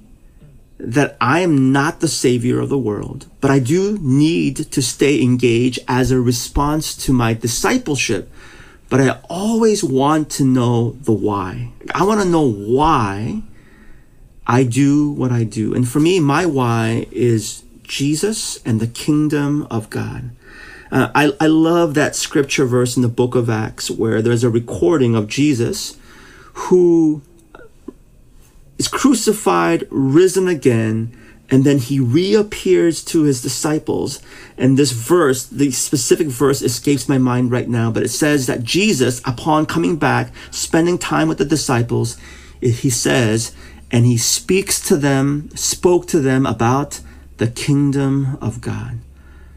that I am not the savior of the world, but I do need to stay engaged as a response to my discipleship. But I always want to know the why. I want to know why I do what I do. And for me, my why is Jesus and the kingdom of God. Uh, I, I love that scripture verse in the book of Acts where there's a recording of Jesus who is crucified, risen again, and then he reappears to his disciples. And this verse, the specific verse escapes my mind right now, but it says that Jesus, upon coming back, spending time with the disciples, he says, and he speaks to them, spoke to them about the kingdom of God.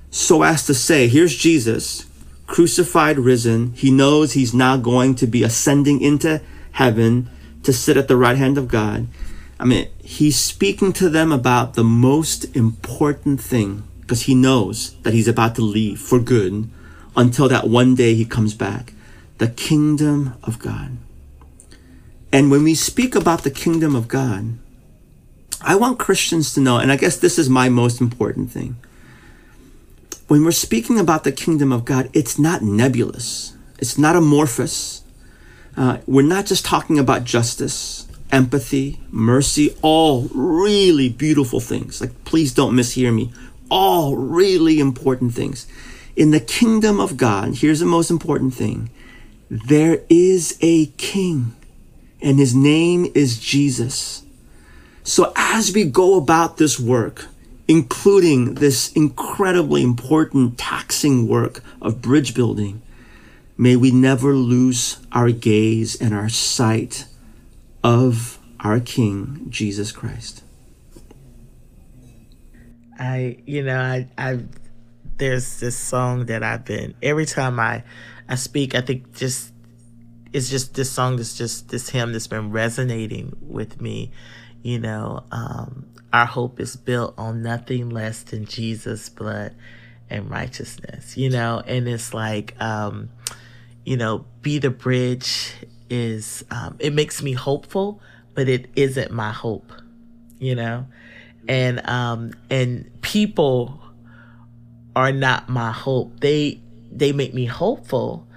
So as to say, here's Jesus, crucified, risen. He knows he's now going to be ascending into heaven to sit at the right hand of God. I mean, he's speaking to them about the most important thing because he knows that he's about to leave for good until that one day he comes back the kingdom of God. And when we speak about the kingdom of God, I want Christians to know, and I guess this is my most important thing. When we're speaking about the kingdom of God, it's not nebulous, it's not amorphous. Uh, we're not just talking about justice, empathy, mercy, all really beautiful things. Like, please don't mishear me. All really important things. In the kingdom of God, here's the most important thing there is a king, and his name is Jesus. So as we go about this work, including this incredibly important, taxing work of bridge building, may we never lose our gaze and our sight of our King, Jesus Christ. I, you know, I, I, there's this song that I've been every time I, I speak. I think just it's just this song that's just this hymn that's been resonating with me you know, um, our hope is built on nothing less than Jesus' blood and righteousness, you know, and it's like, um, you know, be the bridge is, um, it makes me hopeful, but it isn't my hope, you know, and, um, and people are not my hope. They, they make me hopeful,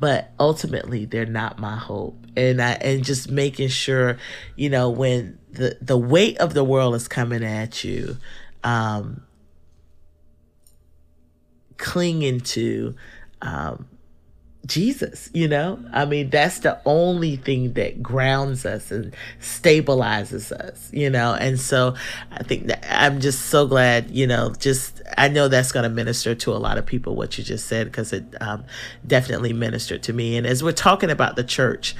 but ultimately they're not my hope. And I, and just making sure, you know, when the the weight of the world is coming at you um clinging to um Jesus, you know? I mean, that's the only thing that grounds us and stabilizes us, you know? And so I think that I'm just so glad, you know, just I know that's going to minister to a lot of people what you just said because it um, definitely ministered to me. And as we're talking about the church,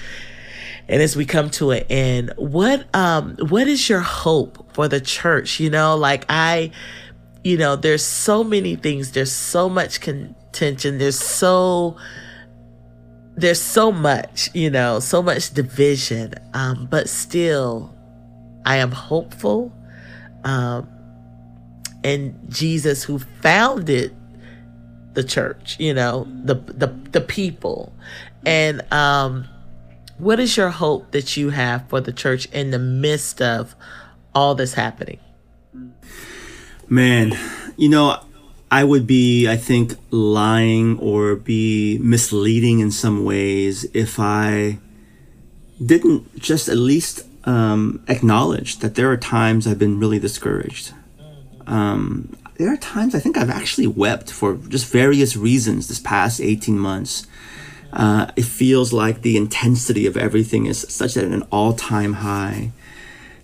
and as we come to an end, what um what is your hope for the church? You know, like I, you know, there's so many things. There's so much contention. There's so there's so much, you know, so much division. Um, but still, I am hopeful. Um, and Jesus, who founded the church, you know, the the the people, and um what is your hope that you have for the church in the midst of all this happening? Man, you know, I would be, I think, lying or be misleading in some ways if I didn't just at least um, acknowledge that there are times I've been really discouraged. Um, there are times I think I've actually wept for just various reasons this past 18 months. Uh, it feels like the intensity of everything is such at an all-time high.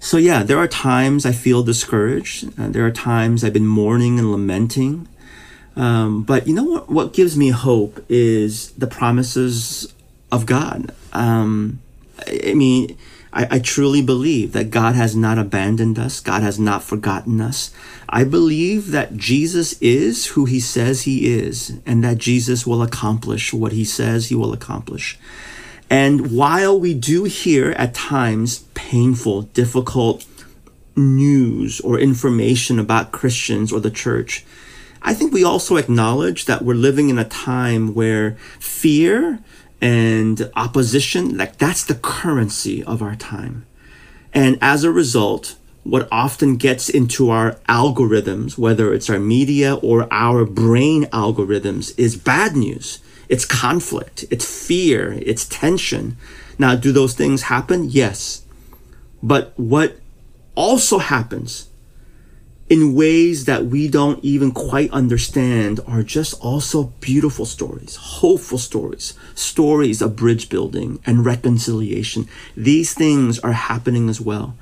So yeah, there are times I feel discouraged. Uh, there are times I've been mourning and lamenting. Um, but you know what? What gives me hope is the promises of God. Um, I, I mean, I, I truly believe that God has not abandoned us. God has not forgotten us. I believe that Jesus is who he says he is and that Jesus will accomplish what he says he will accomplish. And while we do hear at times painful, difficult news or information about Christians or the church, I think we also acknowledge that we're living in a time where fear and opposition, like that's the currency of our time. And as a result, what often gets into our algorithms, whether it's our media or our brain algorithms, is bad news. It's conflict, it's fear, it's tension. Now, do those things happen? Yes. But what also happens in ways that we don't even quite understand are just also beautiful stories, hopeful stories, stories of bridge building and reconciliation. These things are happening as well.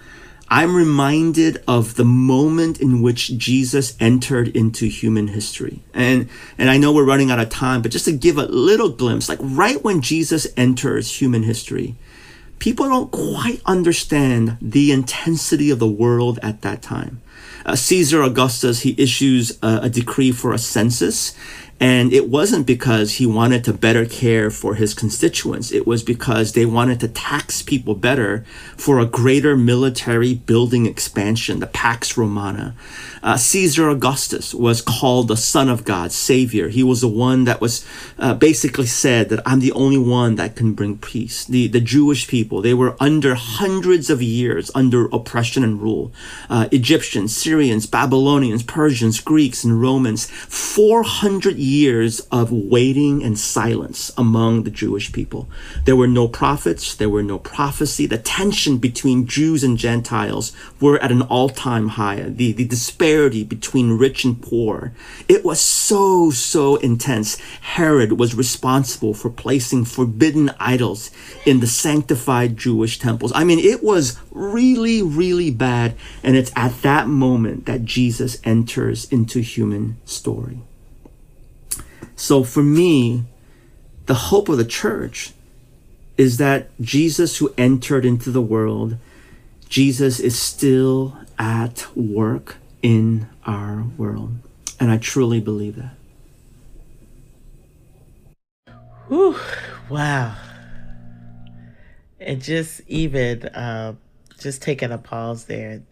I'm reminded of the moment in which Jesus entered into human history. And, and I know we're running out of time, but just to give a little glimpse, like right when Jesus enters human history, people don't quite understand the intensity of the world at that time. Uh, Caesar Augustus, he issues a, a decree for a census and it wasn't because he wanted to better care for his constituents. It was because they wanted to tax people better for a greater military building expansion, the Pax Romana. Uh, Caesar Augustus was called the Son of God, Savior. He was the one that was uh, basically said that I'm the only one that can bring peace. The, the Jewish people, they were under hundreds of years under oppression and rule. Uh, Egyptians, Syrians, Babylonians, Persians, Greeks, and Romans, 400 years years of waiting and silence among the Jewish people. There were no prophets, there were no prophecy. The tension between Jews and Gentiles were at an all-time high. The, the disparity between rich and poor. It was so, so intense. Herod was responsible for placing forbidden idols in the sanctified Jewish temples. I mean, it was really, really bad. And it's at that moment that Jesus enters into human story. So for me, the hope of the church is that Jesus, who entered into the world, Jesus is still at work in our world. And I truly believe that. Whew, wow. And just even uh, just taking a pause there,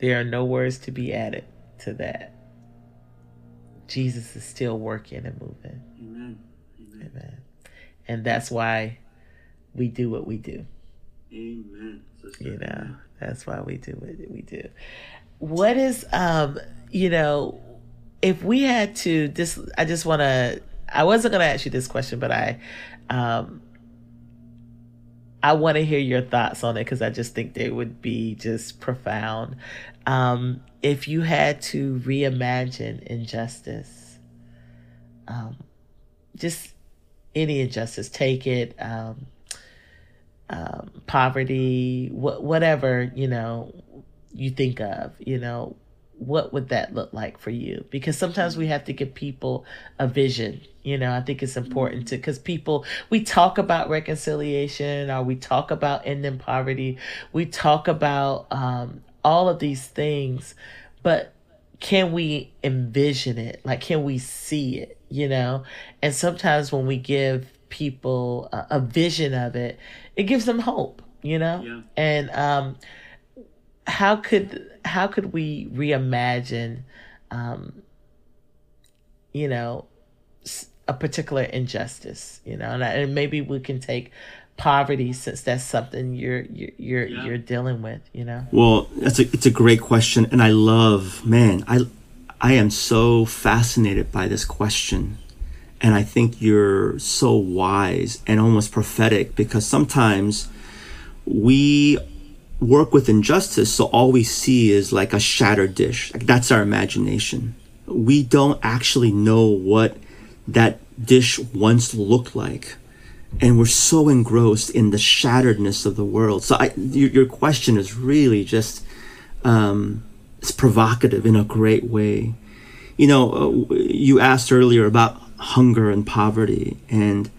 there are no words to be added to that. Jesus is still working and moving. Amen. Amen. Amen. And that's why we do what we do. Amen. Sister. You know, that's why we do what we do. What is um, you know, if we had to this I just wanna I wasn't gonna ask you this question, but I um I want to hear your thoughts on it because I just think they would be just profound. Um, if you had to reimagine injustice, um, just any injustice, take it, um, um, poverty, wh- whatever, you know, you think of, you know, what would that look like for you? Because sometimes we have to give people a vision. You know, I think it's important to, because people, we talk about reconciliation or we talk about ending poverty, we talk about um, all of these things, but can we envision it? Like, can we see it? You know? And sometimes when we give people a, a vision of it, it gives them hope, you know? Yeah. And um, how could how could we reimagine um, you know a particular injustice you know and, and maybe we can take poverty since that's something you're you're you're, yeah. you're dealing with you know? Well that's a it's a great question and i love man i i am so fascinated by this question and i think you're so wise and almost prophetic because sometimes we work with injustice so all we see is like a shattered dish. Like that's our imagination. We don't actually know what that dish once looked like and we're so engrossed in the shatteredness of the world. So I, your, your question is really just um, it's provocative in a great way. You know, uh, you asked earlier about hunger and poverty, and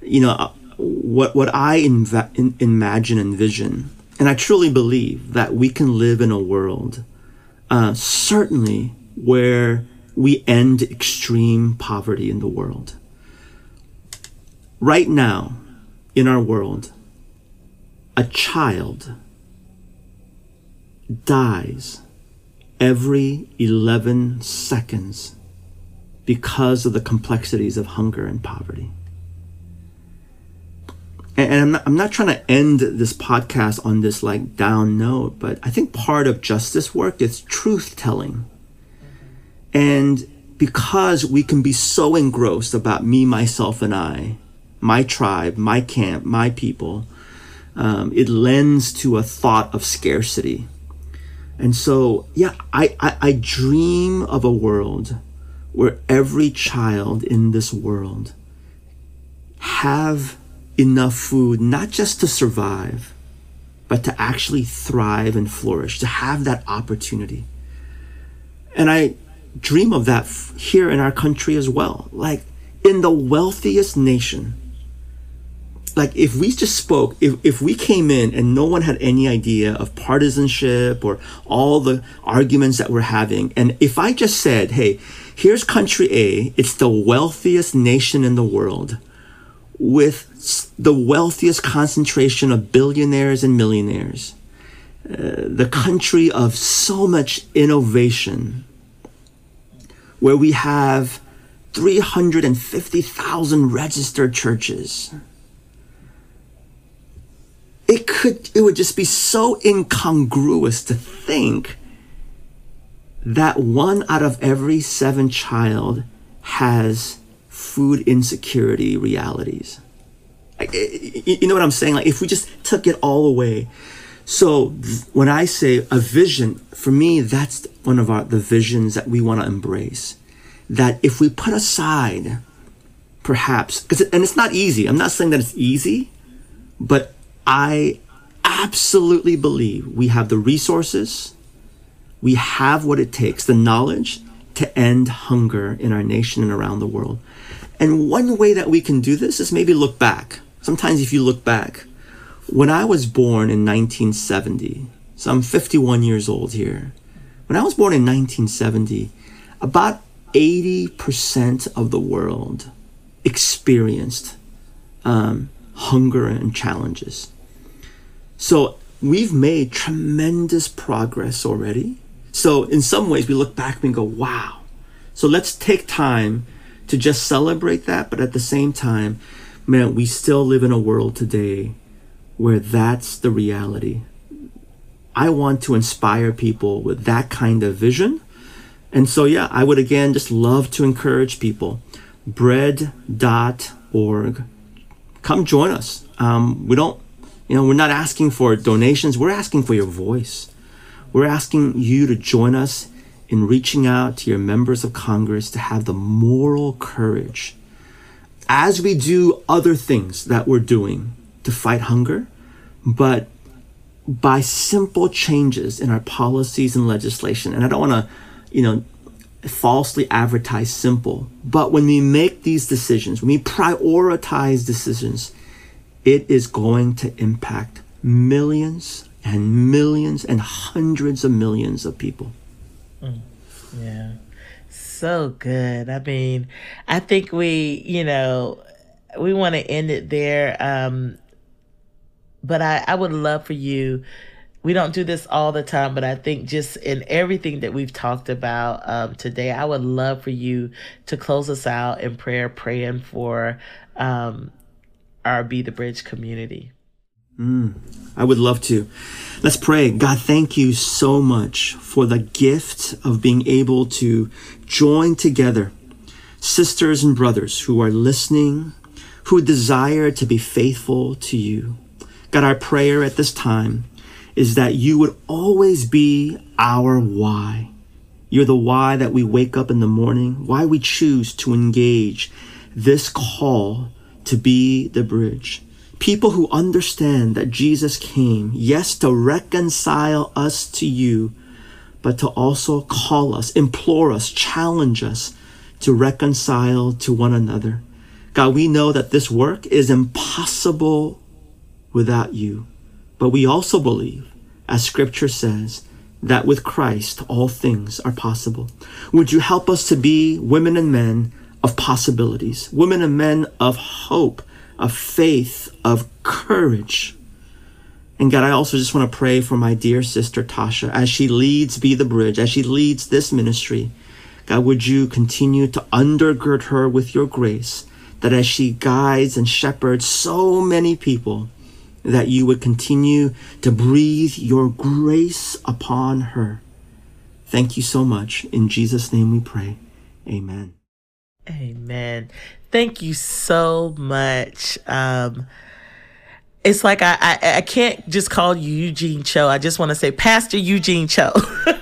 you know uh, what what I inv- in, imagine and vision, and I truly believe that we can live in a world, uh, certainly where we end extreme poverty in the world right now in our world, a child dies every 11 seconds because of the complexities of hunger and poverty. and I'm not, I'm not trying to end this podcast on this like down note, but I think part of justice work is truth telling. And because we can be so engrossed about me, myself, and I, my tribe, my camp, my people, um, it lends to a thought of scarcity. And so, yeah, I, I, I dream of a world where every child in this world have enough food, not just to survive, but to actually thrive and flourish, to have that opportunity. And I dream of that here in our country as well. Like in the wealthiest nation, like if we just spoke, if, if we came in and no one had any idea of partisanship or all the arguments that we're having, and if I just said, hey, here's country A, it's the wealthiest nation in the world with the wealthiest concentration of billionaires and millionaires, uh, the country of so much innovation, where we have 350,000 registered churches. It could, it would just be so incongruous to think that one out of every seven child has food insecurity realities. You know what I'm saying? Like if we just took it all away. So when I say a vision, for me, that's one of our the visions that we want to embrace. That if we put aside, perhaps, because and it's not easy. I'm not saying that it's easy, but I absolutely believe we have the resources, we have what it takes, the knowledge to end hunger in our nation and around the world. And one way that we can do this is maybe look back. Sometimes, if you look back, when I was born in 1970, so I'm 51 years old here. When I was born in 1970, about 80% of the world experienced um, hunger and challenges. So we've made tremendous progress already. So in some ways, we look back and go, wow. So let's take time to just celebrate that, but at the same time, man, we still live in a world today where that's the reality. I want to inspire people with that kind of vision. And so, yeah, I would again just love to encourage people. Bread.org. Come join us. Um, we don't, you know, we're not asking for donations, we're asking for your voice. We're asking you to join us in reaching out to your members of Congress to have the moral courage as we do other things that we're doing to fight hunger, but by simple changes in our policies and legislation. And I don't want to, you know, falsely advertise simple, but when we make these decisions, when we prioritize decisions, it is going to impact millions and millions and hundreds of millions of people. Mm. Yeah. So good. I mean, I think we, you know, we want to end it there. Um, but I, I would love for you. We don't do this all the time, but I think just in everything that we've talked about um, today, I would love for you to close us out in prayer, praying for um, our Be the Bridge community. Mm, I would love to. Let's pray. God, thank you so much for the gift of being able to join together sisters and brothers who are listening, who desire to be faithful to you. God, our prayer at this time is that you would always be our why. You're the why that we wake up in the morning, why we choose to engage this call to be the bridge. People who understand that Jesus came, yes, to reconcile us to you, but to also call us, implore us, challenge us to reconcile to one another. God, we know that this work is impossible without you, but we also believe, as scripture says, that with Christ all things are possible. Would you help us to be women and men of possibilities, women and men of hope, of faith, of courage. And God, I also just want to pray for my dear sister Tasha as she leads Be the Bridge, as she leads this ministry. God, would you continue to undergird her with your grace that as she guides and shepherds so many people, that you would continue to breathe your grace upon her. Thank you so much. In Jesus' name we pray. Amen. Amen. Thank you so much. Um, it's like I, I, I can't just call you Eugene Cho. I just want to say Pastor Eugene Cho. [LAUGHS]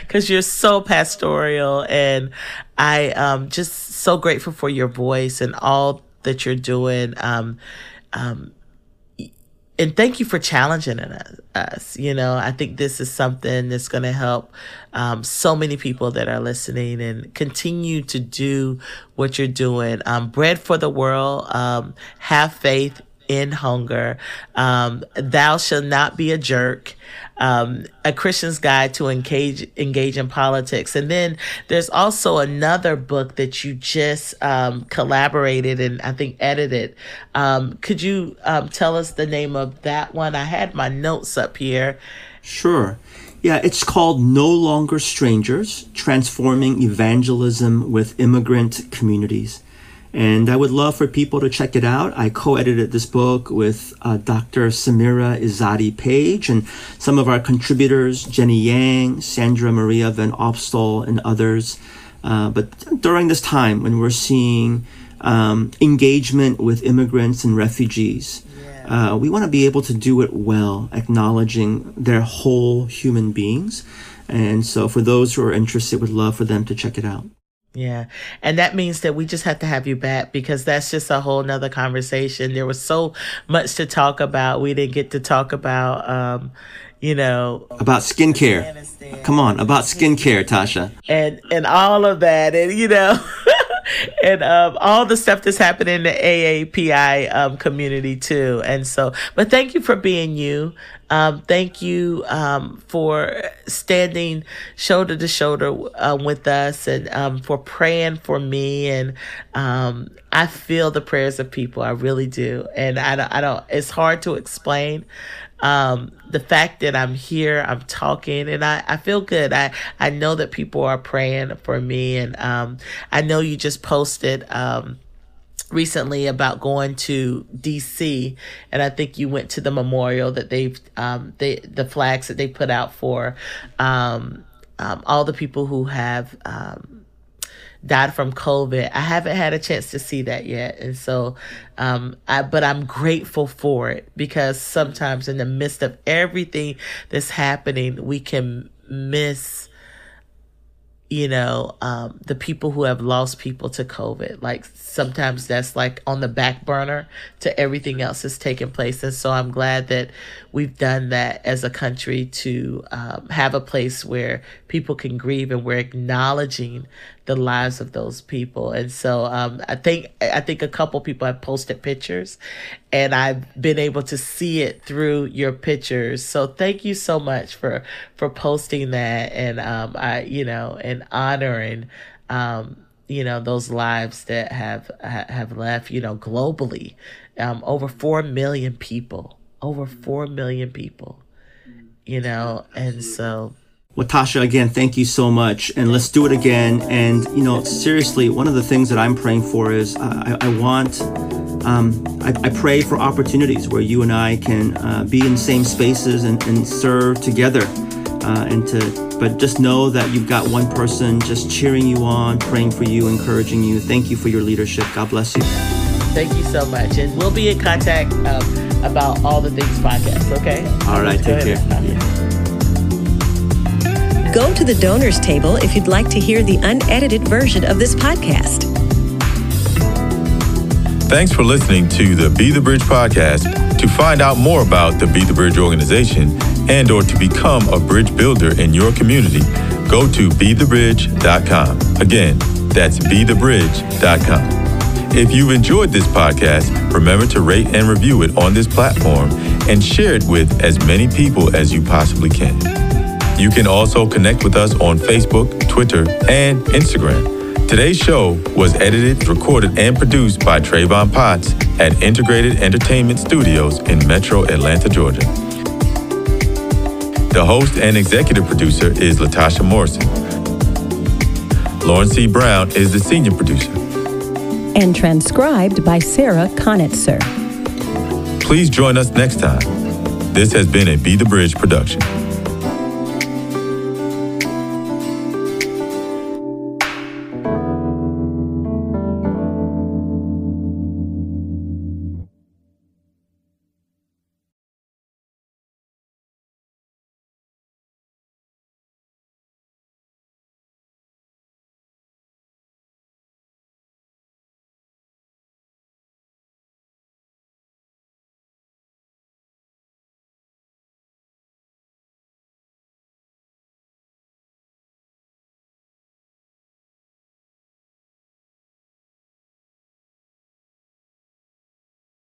Because you're so pastoral, and I um just so grateful for your voice and all that you're doing. Um, um, and thank you for challenging us. You know, I think this is something that's going to help um, so many people that are listening and continue to do what you're doing. Um, Bread for the World, um, have faith in hunger. Um, Thou shalt not be a jerk um, a Christian's Guide to Engage Engage in Politics. And then there's also another book that you just um, collaborated and I think edited. Um, could you um, tell us the name of that one? I had my notes up here. Sure. Yeah, it's called No Longer Strangers Transforming Evangelism with Immigrant Communities. And I would love for people to check it out. I co edited this book with uh, Dr. Samira Izadi Page and some of our contributors, Jenny Yang, Sandra Maria Van Opstal, and others. Uh, but during this time when we're seeing um, engagement with immigrants and refugees, uh, we want to be able to do it well, acknowledging their whole human beings. And so, for those who are interested, would love for them to check it out. Yeah. And that means that we just have to have you back because that's just a whole nother conversation. There was so much to talk about. We didn't get to talk about, um, you know, about skincare. Come on, about skincare, Tasha. And, and all of that. And, you know, [LAUGHS] and um, all the stuff that's happening in the AAPI um, community too. And so, but thank you for being you. Um, thank you um, for standing shoulder to shoulder uh, with us and um, for praying for me. And um, I feel the prayers of people. I really do. And I don't, I don't, it's hard to explain um, the fact that I'm here, I'm talking, and I, I feel good. I, I know that people are praying for me, and um, I know you just posted um, recently about going to DC, and I think you went to the memorial that they've um, they the flags that they put out for um, um, all the people who have um, died from COVID. I haven't had a chance to see that yet. And so, um, I, but I'm grateful for it because sometimes in the midst of everything that's happening, we can miss you know, um, the people who have lost people to COVID. Like sometimes that's like on the back burner to everything else that's taking place. And so I'm glad that we've done that as a country to um, have a place where people can grieve and we're acknowledging the lives of those people. And so um, I think I think a couple people have posted pictures, and I've been able to see it through your pictures. So thank you so much for for posting that, and um, I you know and honoring. Um, you know those lives that have have left you know globally um, over 4 million people over 4 million people you know and so well, Tasha, again, thank you so much. And let's do it again. And, you know, seriously, one of the things that I'm praying for is uh, I, I, want, um, I, I, pray for opportunities where you and I can uh, be in the same spaces and, and serve together. Uh, and to, but just know that you've got one person just cheering you on, praying for you, encouraging you. Thank you for your leadership. God bless you. Thank you so much. And we'll be in contact um, about all the things podcast, okay? All right, take care. Go to the donors table if you'd like to hear the unedited version of this podcast. Thanks for listening to the Be the Bridge podcast. To find out more about the Be the Bridge organization and or to become a bridge builder in your community, go to bethebridge.com. Again, that's bethebridge.com. If you've enjoyed this podcast, remember to rate and review it on this platform and share it with as many people as you possibly can. You can also connect with us on Facebook, Twitter, and Instagram. Today's show was edited, recorded, and produced by Travon Potts at Integrated Entertainment Studios in Metro Atlanta, Georgia. The host and executive producer is Latasha Morrison. Lauren C. Brown is the senior producer. And transcribed by Sarah Connatser. Please join us next time. This has been a Be the Bridge production.